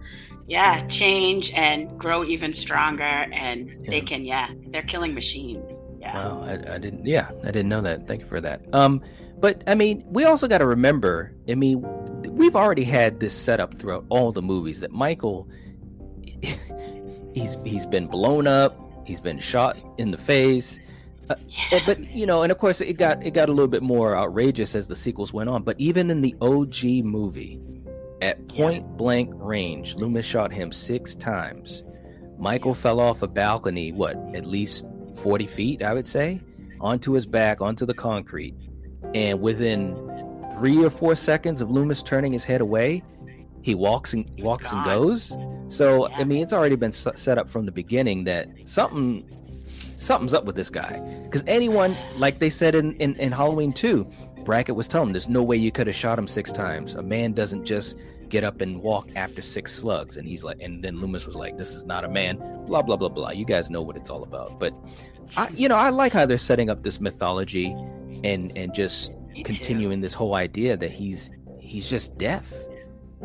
yeah, change and grow even stronger. And they can, yeah, they're killing machines. Yeah. Wow, I, I didn't. Yeah, I didn't know that. Thank you for that. Um, but I mean, we also got to remember. I mean, we've already had this setup throughout all the movies that Michael, <laughs> he's he's been blown up. He's been shot in the face. Yeah. Uh, but you know, and of course, it got it got a little bit more outrageous as the sequels went on. But even in the OG movie, at point blank range, Loomis shot him six times. Michael fell off a balcony, what, at least 40 feet, I would say, onto his back, onto the concrete. And within three or four seconds of Loomis turning his head away, he walks and walks and goes. So, Yeah. I mean, it's already been set up from the beginning that something something's up with this guy. Because anyone, like they said in, in, in Halloween 2, Brackett was telling him there's no way you could have shot him six times. A man doesn't just get up and walk after six slugs. And he's like, and then Loomis was like, this is not a man, blah, blah, blah, blah. You guys know what it's all about. But, I, you know, I like how they're setting up this mythology and, and just continuing this whole idea that he's he's just death.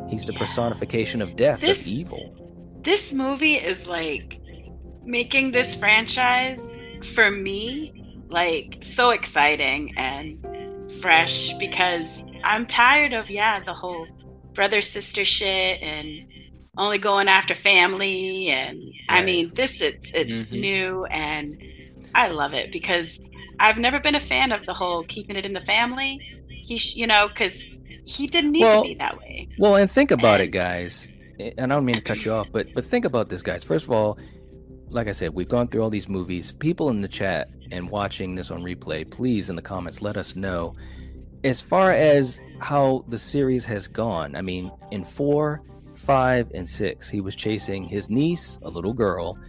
He's the Yeah. personification of death, This- of evil. This movie is like making this franchise for me like so exciting and fresh because I'm tired of yeah the whole brother sister shit and only going after family and I mean this it's it's Mhm. new and I love it because I've never been a fan of the whole keeping it in the family. He sh- you know cuz he didn't need Well, to be that way. Well, and think about it, guys. And I don't mean to cut <clears throat> you off, but but think about this, guys. First of all, like I said, we've gone through all these movies. People in the chat and watching this on replay, please in the comments let us know as far as how the series has gone. I mean, in four, five, and six, he was chasing his niece, a little girl.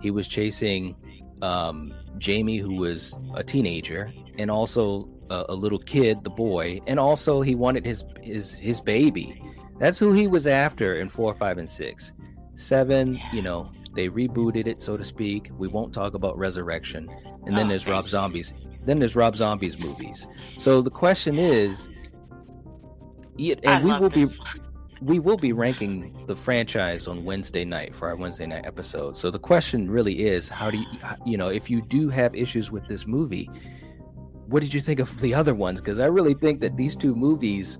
He was chasing um, Jamie, who was a teenager, and also a, a little kid, the boy, and also he wanted his his his baby. That's who he was after in four, five, and six. Seven, you know, they rebooted it, so to speak. We won't talk about Resurrection. And then Oh, there's Rob. Zombie's. Then there's Rob Zombie's movies. So the question is, I and we will be we will be ranking the franchise on Wednesday night for our Wednesday night episode. So the question really is, how do you, you know, if you do have issues with this movie, what did you think of the other ones? Because I really think that these two movies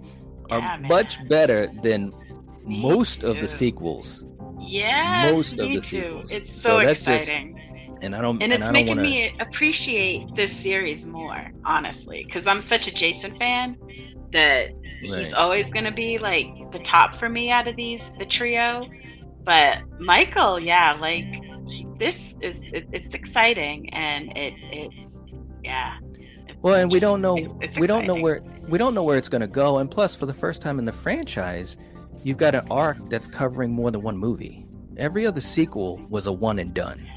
are Yeah, much better than Me most of the sequels. Yes, most of me the too. It's So so, that's just- exciting. And I don't, and and, it's I don't making want to. me appreciate this series more, honestly, because I'm such a Jason fan that he's always going to be like the top for me out of these, the trio. But Michael, yeah, like he, this is it, it's exciting and it it's yeah. It's Well, and we don't know. it's- it's we don't know where we don't know where it's going to go. And plus, for the first time in the franchise, you've got an arc that's covering more than one movie. Every other sequel was a one and done.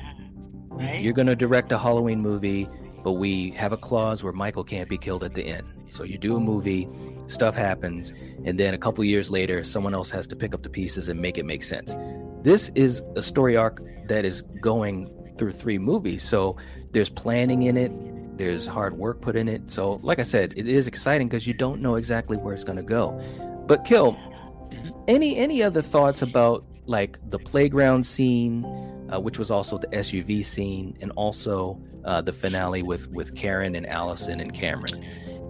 Right? You're going to direct a Halloween movie, but we have a clause where Michael can't be killed at the end. So you do a movie, stuff happens, and then a couple years later, someone else has to pick up the pieces and make it make sense. This is a story arc that is going through three movies. So there's planning in it, there's hard work put in it. So, like I said, it is exciting because you don't know exactly where it's going to go. But, Kill, any any other thoughts about like the playground scene, uh, which was also the SUV scene, and also uh, the finale with with Karen and Allison and Cameron?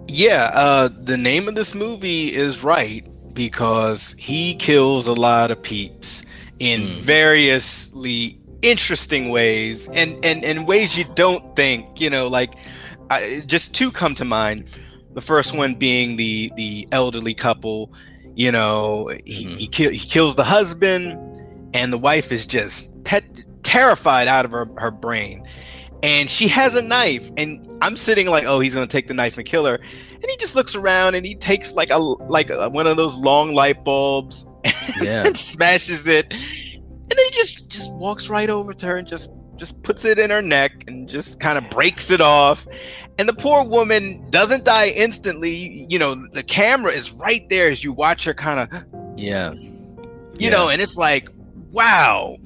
Yeah, uh, the name of this movie is right because he kills a lot of peeps, in Mm. variously interesting ways and and and ways you don't think you know like I, just two come to mind the first one being the the elderly couple you know he Mhm. he, kill, he kills the husband and the wife is just pet terrified out of her, her brain and she has a knife and i'm sitting like oh he's gonna take the knife and kill her and he just looks around and he takes like a like a, one of those long light bulbs <laughs> Yeah. and smashes it and then he just just walks right over to her and just just puts it in her neck and just kind of breaks it off and the poor woman doesn't die instantly. You know the camera is right there as you watch her kind of Yeah. you know and it's like wow.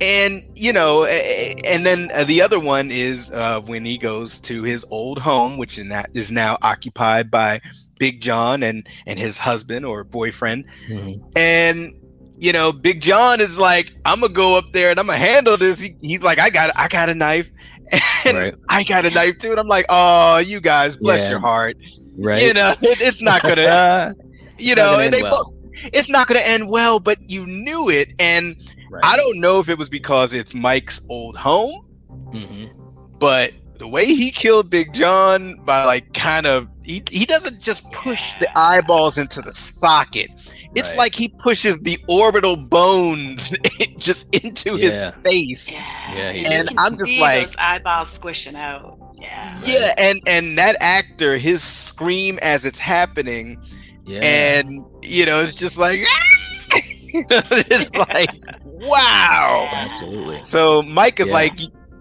And you know and then uh, the other one is uh, when he goes to his old home which is now, is now occupied by big john and and his husband or boyfriend. Mhm. and you know big john is like i'm gonna go up there and i'm gonna handle this. He, he's like i got i got a knife <laughs> and Right. i got a knife too and i'm like oh you guys bless Yeah. your heart Right. you know it, it's not gonna <laughs> you know gonna and they well. both it's not gonna end well but you knew it and right. I don't know if it was because it's Mike's old home, Mhm. but the way he killed Big John by like kind of he, he doesn't just push the eyeballs into the socket. It's Right. like he pushes the orbital bones <laughs> just into Yeah. his face. Yeah. Yeah, he you did. can And I'm just like- those eyeballs squishing out. Yeah. Yeah, and and that actor, his scream as it's happening, Yeah. and you know, it's just like <laughs> it's <laughs> like wow. Absolutely. So Mike is Yeah. like,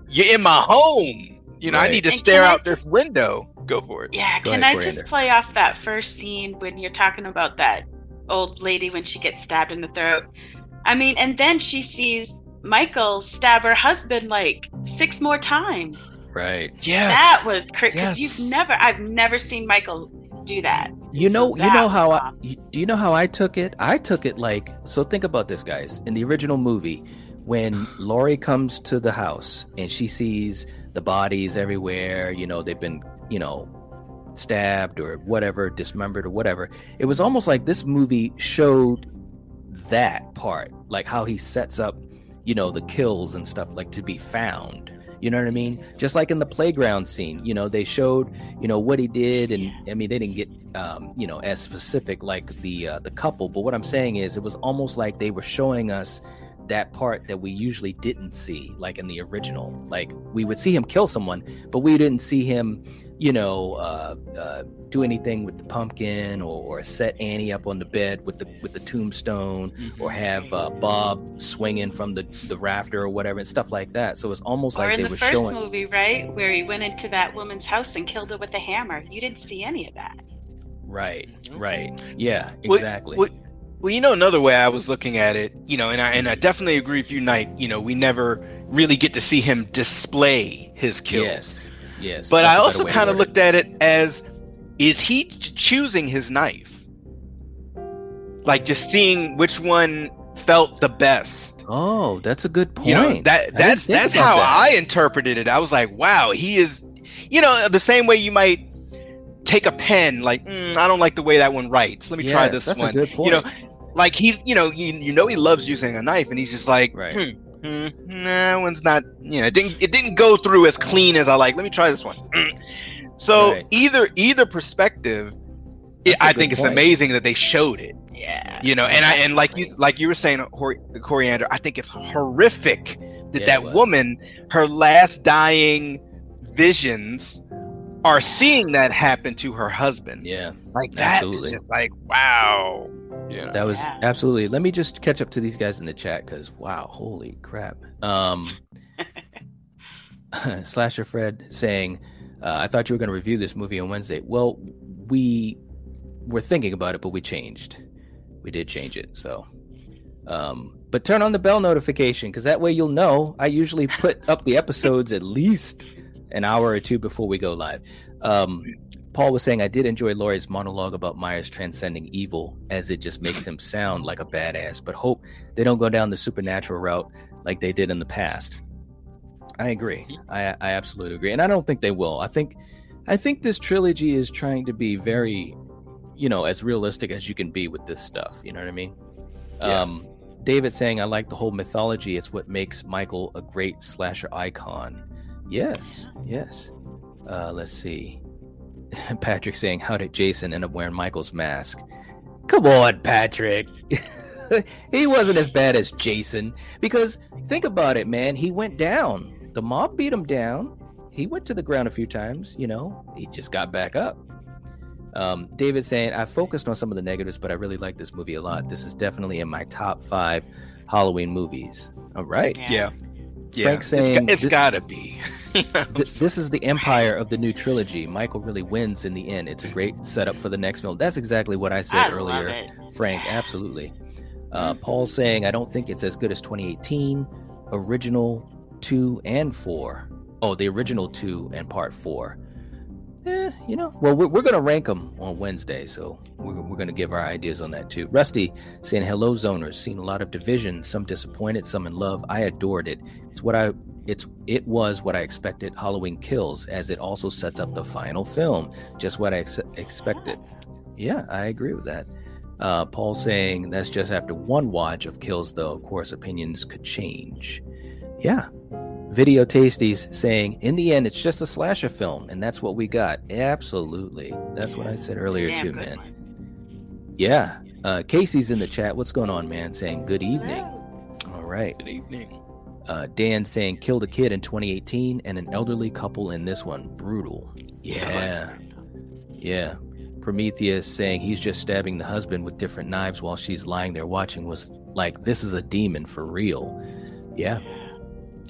"You're in my home. You know, I need to And stare can I- out this window. Go for it." Yeah, Go can ahead, I just play off that first scene when you're talking about that old lady when she gets stabbed in the throat? I mean, and then she sees Michael stab her husband like six more times. Right. Yes. That was crazy. Yes. You've never, I've never seen Michael do that. You know, So you know how I, do you know how I took it? I took it like so. Think about this, guys. In the original movie, when Laurie comes to the house and she sees the bodies everywhere, you know, they've been, you know, stabbed or whatever, dismembered or whatever. It was almost like this movie showed that part, like how he sets up, you know, the kills and stuff, like to be found. You know what I mean? Just like in the playground scene, you know, they showed, you know, what he did, and I mean, they didn't get, um, you know, as specific like the uh, the couple. But what I'm saying is, it was almost like they were showing us that part that we usually didn't see, like in the original. Like we would see him kill someone, but we didn't see him, you know, uh, uh, do anything with the pumpkin or, or set Annie up on the bed with the with the tombstone or have uh, Bob swinging from the, the rafter or whatever and stuff like that. So it's almost like they were showing. or in the first movie, right, where he went into that woman's house and killed her with a hammer. You didn't see any of that. Right, right, yeah, Well- exactly. Well, well, you know, another way I was looking at it, you know, and I and I definitely agree with you, Knight. You know, we never really get to see him display his kills. yes, yes. But I also kind of looked at it as, is he choosing his knife? Like just seeing which one felt the best. Oh, that's a good point. You know, that that's that's how that. I interpreted it. I was like, wow, he is, you know, the same way you might take a pen, like, mm, I don't like the way that one writes. Let me try this that's one. a good point. You know, like he's, you know, you, you know, he loves using a knife, and he's just like, Right. hmm, hmm, nah, that one's not, you know, it didn't it didn't go through as clean as I like. Let me try this one. Mm. So Right. either either perspective, it, I think it's amazing that they showed it Yeah. you know and i and like you like you were saying coriander i think it's horrific that Yeah, that woman her last dying visions are seeing that happen to her husband yeah, like that absolutely. just like wow yeah that was Yeah. absolutely. Let me just catch up to these guys in the chat because wow, holy crap. Um, <laughs> Slasher Fred saying, uh, "I thought you were going to review this movie on Wednesday." Well, we were thinking about it, but we changed. We did change it, so. Um, but turn on the bell notification because that way you'll know. I usually put up the episodes at least an hour or two before we go live. Um, Paul was saying I did enjoy Laurie's monologue about Myers transcending evil, as it just makes him sound like a badass. But hope they don't go down the supernatural route like they did in the past. I agree. I, I absolutely agree, and I don't think they will. I think, I think this trilogy is trying to be very, you know, as realistic as you can be with this stuff. You know what I mean? Yeah. Um, David saying, I like the whole mythology. It's what makes Michael a great slasher icon. Yes, yes. Uh, let's see. <laughs> Patrick saying, How did Jason end up wearing Michael's mask? Come on, Patrick. <laughs> he wasn't as bad as Jason. Because think about it, man. He went down. The mob beat him down. He went to the ground a few times, you know, he just got back up. Um, David saying, I focused on some of the negatives, but I really like this movie a lot. This is definitely in my top five Halloween movies. All right. Yeah. Yeah. Frank It's saying got- it's thi- gotta be. <laughs> <laughs> Th- this is the empire of the new trilogy. Michael really wins in the end. It's a great setup for the next film. That's exactly what I said I earlier. Frank, absolutely. Uh, Paul saying, I don't think it's as good as 2018, original two and four. Oh, the original two and part four. Eh, you know, well, we're, we're going to rank them on Wednesday, so we're, we're going to give our ideas on that too. Rusty saying, Hello, zoners. Seen a lot of division, some disappointed, some in love. I adored it. It's what I. It's it was what I expected. Halloween Kills, as it also sets up the final film, just what I ex- expected. Yeah, I agree with that. Uh, Paul saying that's just after one watch of Kills, though. Of course, opinions could change. Yeah. Video Tasties saying, in the end, it's just a slasher film, and that's what we got. Absolutely. That's what I said earlier, Damn too, man. one. Yeah. Uh, Casey's in the chat. What's going on, man? Saying, good evening. All right. Good evening. Uh, Dan saying, killed a kid in 2018 and an elderly couple in this one. Brutal. Yeah. Yeah. Prometheus saying he's just stabbing the husband with different knives while she's lying there watching was like, this is a demon for real. Yeah.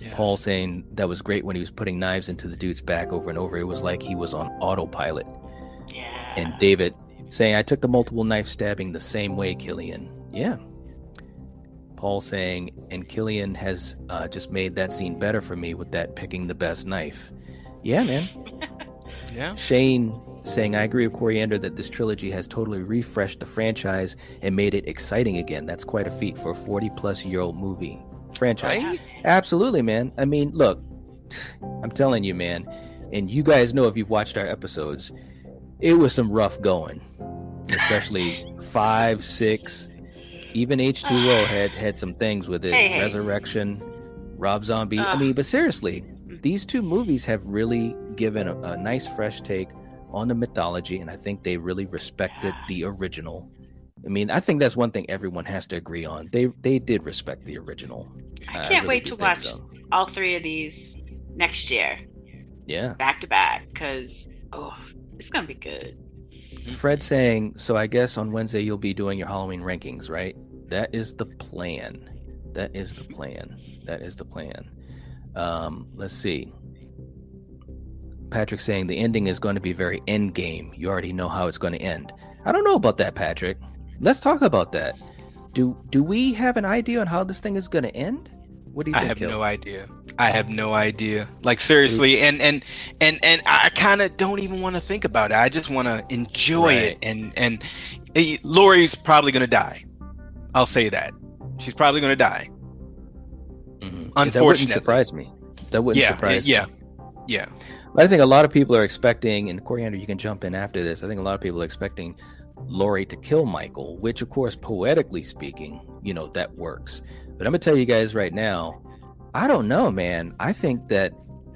Yes. Paul saying that was great when he was putting knives into the dude's back over and over. It was like he was on autopilot. Yeah. And David saying, I took the multiple knife stabbing the same way, Killian. Yeah. Paul saying, and Killian has uh, just made that scene better for me with that picking the best knife. Yeah, man. <laughs> Yeah. Shane saying, I agree with Coriander that this trilogy has totally refreshed the franchise and made it exciting again. That's quite a feat for a 40 plus year old movie franchise. Right? Absolutely, man. I mean, look, I'm telling you, man, and you guys know if you've watched our episodes, it was some rough going, especially <sighs> five, six, even H2O <sighs> had had some things with it. Hey. Resurrection, Rob Zombie. I mean, but seriously, mm-hmm. these two movies have really given a, a nice, fresh take on the mythology, and I think they really respected the original. I mean, I think that's one thing everyone has to agree on. They they did respect the original. I can't really wait to watch so. all three of these next year, Yeah. back to back, because oh, it's gonna be good. Fred saying, so I guess on Wednesday you'll be doing your Halloween rankings, right? That is the plan. That is the plan. That is the plan. Um, let's see. Patrick saying the ending is going to be very end game. You already know how it's going to end. I don't know about that, Patrick. Let's talk about that. Do do we have an idea on how this thing is going to end? What do you Think, I have no idea. I have no idea. Like seriously, and and and and I kind of don't even want to think about it. I just want to enjoy Right. it. And and eh, Laurie's probably gonna die. I'll say that. She's probably gonna die. Mhm. That wouldn't surprise me. That wouldn't yeah, surprise yeah, me. yeah. But I think a lot of people are expecting, and Coriander, you can jump in after this. I think a lot of people are expecting Laurie to kill Michael, which, of course, poetically speaking, you know, that works. But I'm gonna tell you guys right now, I don't know, man. I think that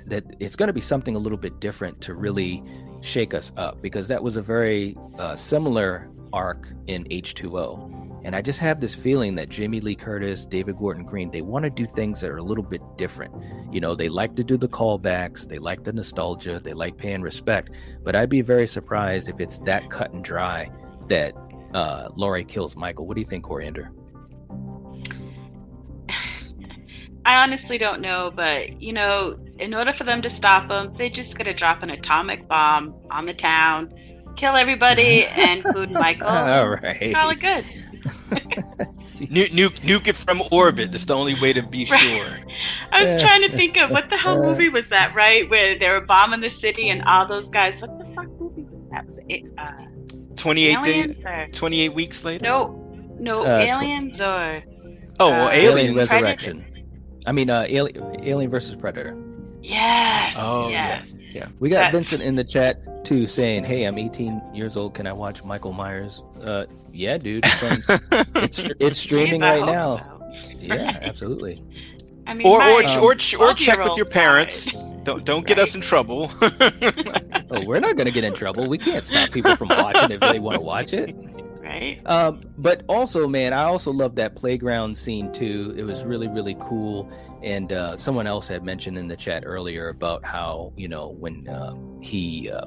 that it's going to be something a little bit different to really shake us up because that was a very uh, similar arc in H2O. And I just have this feeling that Jamie Lee Curtis, David Gordon Green, they want to do things that are a little bit different. You know, they like to do the callbacks, they like the nostalgia, they like paying respect. But I'd be very surprised if it's that cut and dry that uh, Laurie kills Michael. What do you think, Coriander? <sighs> I honestly don't know, but you know, in order for them to stop him, they just gotta drop an atomic bomb on the town, kill everybody, and include <laughs> Michael. All right. Call it good. <laughs> Nu- nuke nuke it from orbit. That's the only way to be Right. sure. I was trying to think of what the hell movie was that, right? Where they were bombing the city and all those guys. What the fuck movie was that? Was it uh, Twenty eight days. aliens Twenty eight weeks later. no, no Uh, tw- aliens or Oh well, uh, Alien aliens. Resurrection. I mean, uh, Alien, Alien versus Predator. yes, Oh, yes. Yeah, we got That- Vincent in the chat too saying, "Hey, I'm 18 years old. Can I watch Michael Myers?" Uh, yeah, dude. It's, on, <laughs> it's it's streaming I right now. so. Yeah, absolutely. I mean, Or my or Um, or, or check with your parents. died. Don't don't get us in trouble. <laughs> Oh, we're not going to get in trouble. We can't stop people from watching if they want to watch it. right? Um, but also, man, I also love that playground scene too. It was really, really cool. And uh, someone else had mentioned in the chat earlier about how you know when uh, he uh,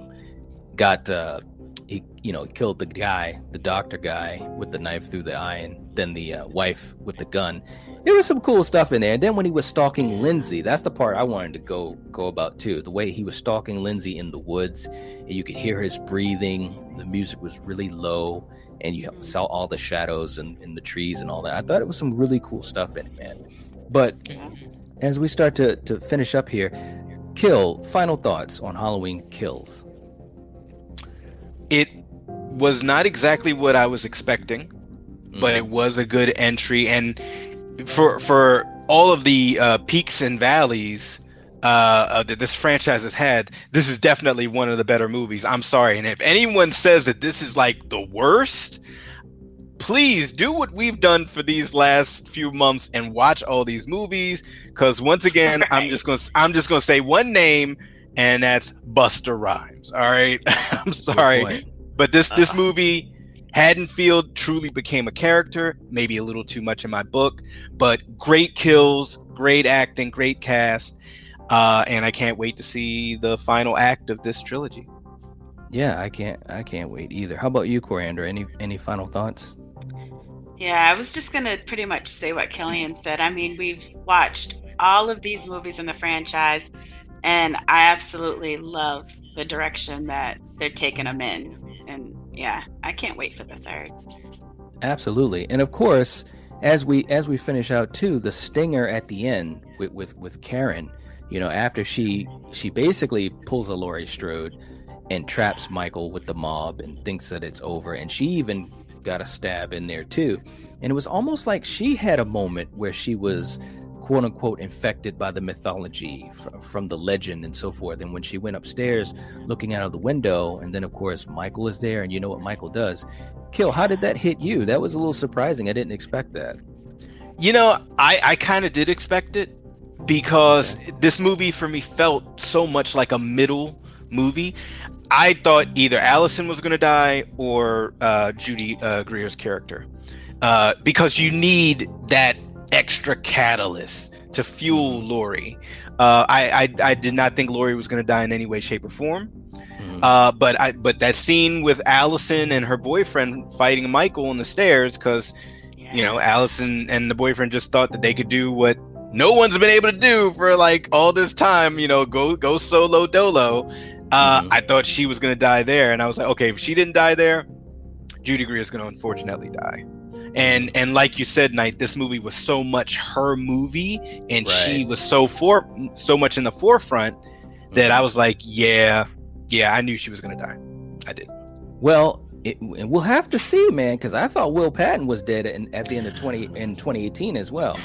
got uh, he you know killed the guy, the doctor guy with the knife through the eye, and then the uh, wife with the gun. There was some cool stuff in there. And then when he was stalking Lindsay, that's the part I wanted to go go about too. The way he was stalking Lindsay in the woods, and you could hear his breathing. The music was really low and you saw all the shadows and in the trees and all that. I thought it was some really cool stuff in it, man. But as we start to, to finish up here, Kill, final thoughts on Halloween Kills. it was not exactly what I was expecting, but Mm-hmm. it was a good entry. And for for all of the uh, peaks and valleys uh, uh, that this franchise has had, this is definitely one of the better movies. I'm sorry, and if anyone says that this is like the worst, please do what we've done for these last few months and watch all these movies. Because once again, I'm just gonna I'm just gonna say one name, and that's Busta Rhymes. All right, <laughs> I'm sorry. But this this Uh. movie, Haddonfield truly became a character. Maybe a little too much in my book, but great kills, great acting, great cast, uh, and I can't wait to see the final act of this trilogy. Yeah, I can't I can't wait either. How about you, Coriander? Any any final thoughts? Yeah, I was just gonna pretty much say what Killian said. I mean, we've watched all of these movies in the franchise, and I absolutely love the direction that they're taking them in. And yeah, I can't wait for the third. Absolutely, and of course, as we as we finish out too, the stinger at the end with with, with Karen, you know, after she she basically pulls a Laurie Strode and traps Michael with the mob and thinks that it's over, and she even got a stab in there too, and it was almost like she had a moment where she was quote unquote infected by the mythology from, from the legend and so forth and when she went upstairs looking out of the window and then of course michael is there and you know what michael does Kill, how did that hit you? That was a little surprising. I didn't expect that. You know, I I kind of did expect it because this movie for me felt so much like a middle movie. I thought either Allison was going to die or uh, Judy uh, Greer's character, uh, because you need that extra catalyst to fuel Laurie. Uh, I, I I did not think Laurie was going to die in any way, shape, or form. Mhm. Uh, but I but that scene with Allison and her boyfriend fighting Michael on the stairs because Yeah. you know Allison and the boyfriend just thought that they could do what no one's been able to do for like all this time. You know, go go solo dolo. Uh, Mhm. I thought she was gonna die there, and I was like, okay, if she didn't die there, Judy Greer is gonna unfortunately die. And and like you said, Knight, this movie was so much her movie, and she was so for so much in the forefront that Mm-hmm. I was like, yeah, yeah, I knew she was gonna die. I did. Well, it, and we'll have to see, man, because I thought Will Patton was dead in, at the end of twenty in 2018 as well.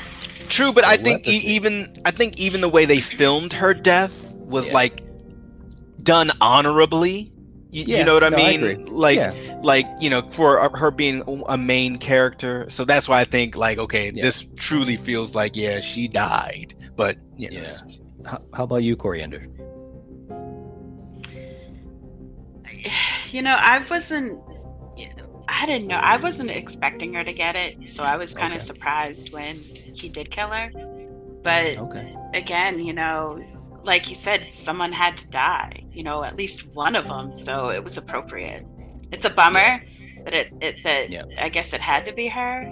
True, but We'll I think e- even I think even the way they filmed her death was Yeah. like done honorably. You, you know what I no, I mean? agree. like Yeah. Like you know for her being a main character. So that's why I think like okay, Yeah. this truly feels like yeah, she died. But you know, Yeah. How, how about you, Coriander? <sighs> You know, I wasn't. I didn't know. I wasn't expecting her to get it, so I was kind of Okay. surprised when he did kill her. But Okay. again, you know, like you said, someone had to die. You know, at least one of them, so it was appropriate. It's a bummer but it, it that Yeah. I guess it had to be her,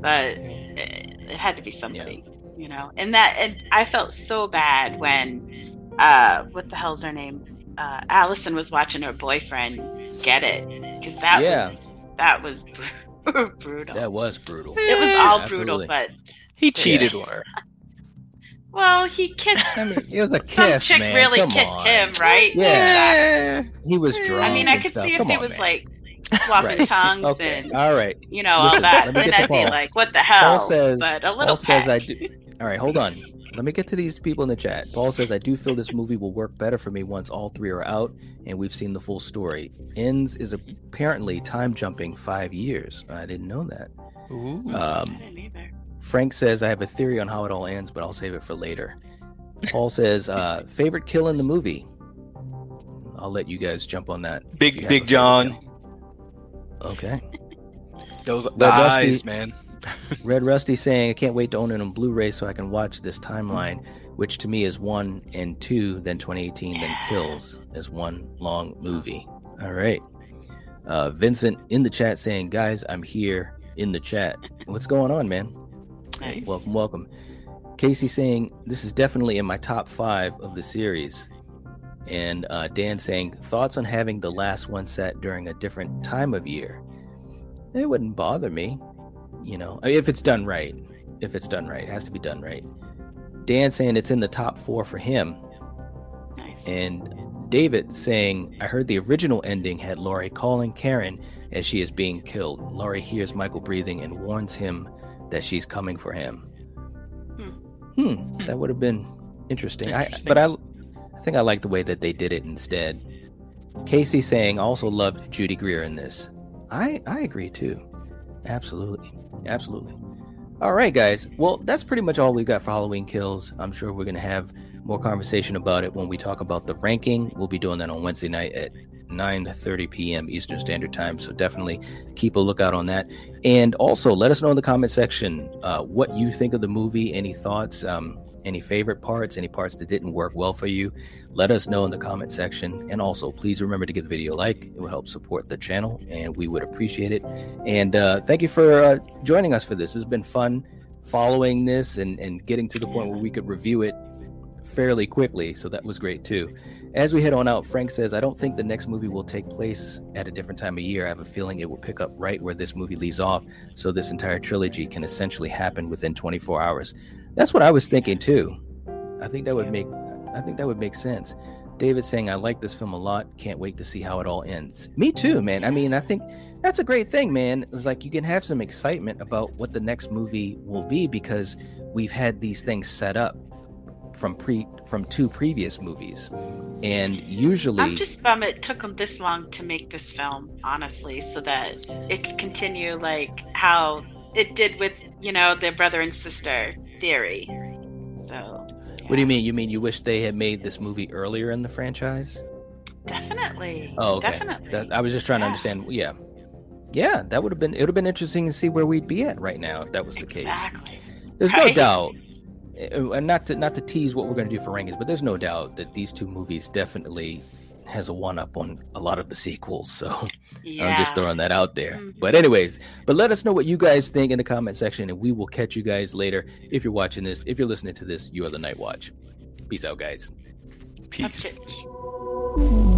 but it, it had to be somebody. You know, and that and I felt so bad when uh, what the hell's her name? Uh, Allison was watching her boyfriend get it because that Yeah. was that was <laughs> brutal. That was brutal. it was all Absolutely. brutal, but he cheated on her. Well, he kissed I mean, it was a kiss, some chick man. really Come kissed on. him, right? Yeah. He was drunk. I mean, I could stuff. see if Come he on, was man. like swapping Right. tongues Okay. and All right. you know Listen, all that. let me Then get to I'd be like, "What the hell?" Paul says. but a little Paul says I do. All right, hold on. Let me get to these people in the chat. Paul says I do feel this movie will work better for me once all three are out and we've seen the full story. Ends is apparently time jumping five years. I didn't know that. Ooh. I Um, didn't either. Frank says, I have a theory on how it all ends, but I'll save it for later. Paul says, uh, favorite kill in the movie. I'll let you guys jump on that. Big Big John. kill. Okay. Those Red Rusty- eyes, man. <laughs> Red Rusty saying, I can't wait to own it on Blu ray so I can watch this timeline, which to me is one and two, then 2018, then Kills as one long movie. All right. Uh, Vincent in the chat saying, Guys, I'm here in the chat. What's going on, man? Nice. Welcome, welcome. Casey saying, This is definitely in my top five of the series. And uh, Dan saying, Thoughts on having the last one set during a different time of year? It wouldn't bother me you know, I mean, if it's done right. If it's done right, it has to be done right. Dan saying it's in the top four for him, Nice. and David saying, I heard the original ending had Laurie calling Karen as she is being killed. Laurie hears Michael breathing and warns him that she's coming for him. Hmm, that would have been interesting. I, but I, I think I like the way that they did it instead. Casey saying also loved Judy Greer in this. I I agree too. Absolutely. Absolutely. All right, guys. Well, that's pretty much all we got for Halloween Kills. I'm sure we're going to have more conversation about it when we talk about the ranking. We'll be doing that on Wednesday night at 9:30 p.m. Eastern Standard Time. So definitely keep a lookout on that. And also, let us know in the comment section uh, what you think of the movie. Any thoughts? Um, any favorite parts? Any parts that didn't work well for you? Let us know in the comment section. And also, please remember to give the video a like. It will help support the channel, and we would appreciate it. And uh, thank you for uh, joining us for this. It's been fun following this and, and getting to the point where we could review it fairly quickly. So that was great too. As we head on out, Frank says, I don't think the next movie will take place at a different time of year. I have a feeling it will pick up right where this movie leaves off. So this entire trilogy can essentially happen within 24 hours. That's what I was thinking too. I think that would make I think that would make sense. David saying, I like this film a lot. Can't wait to see how it all ends. Me too, man. I mean, I think that's a great thing, man. It's like you can have some excitement about what the next movie will be because we've had these things set up from pre from two previous movies. And usually I'm just bummed it took them this long to make this film, honestly, so that it could continue like how it did with, you know, the brother and sister theory. So What do you mean? You mean you wish they had made this movie earlier in the franchise? definitely. Oh, okay. Definitely. That, I was just trying to understand. Yeah, yeah, that would have been. It would have been interesting to see where we'd be at right now if that was the case. exactly. There's no doubt, and not to not to tease what we're going to do for rankings, but there's no doubt that these two movies definitely has a one up on a lot of the sequels. So Yeah. <laughs> I'm just throwing that out there. Mhm. But anyways, but let us know what you guys think in the comment section, and we will catch you guys later. If you're watching this, if you're listening to this, you are the Night Watch. Peace out, guys. Peace. Okay.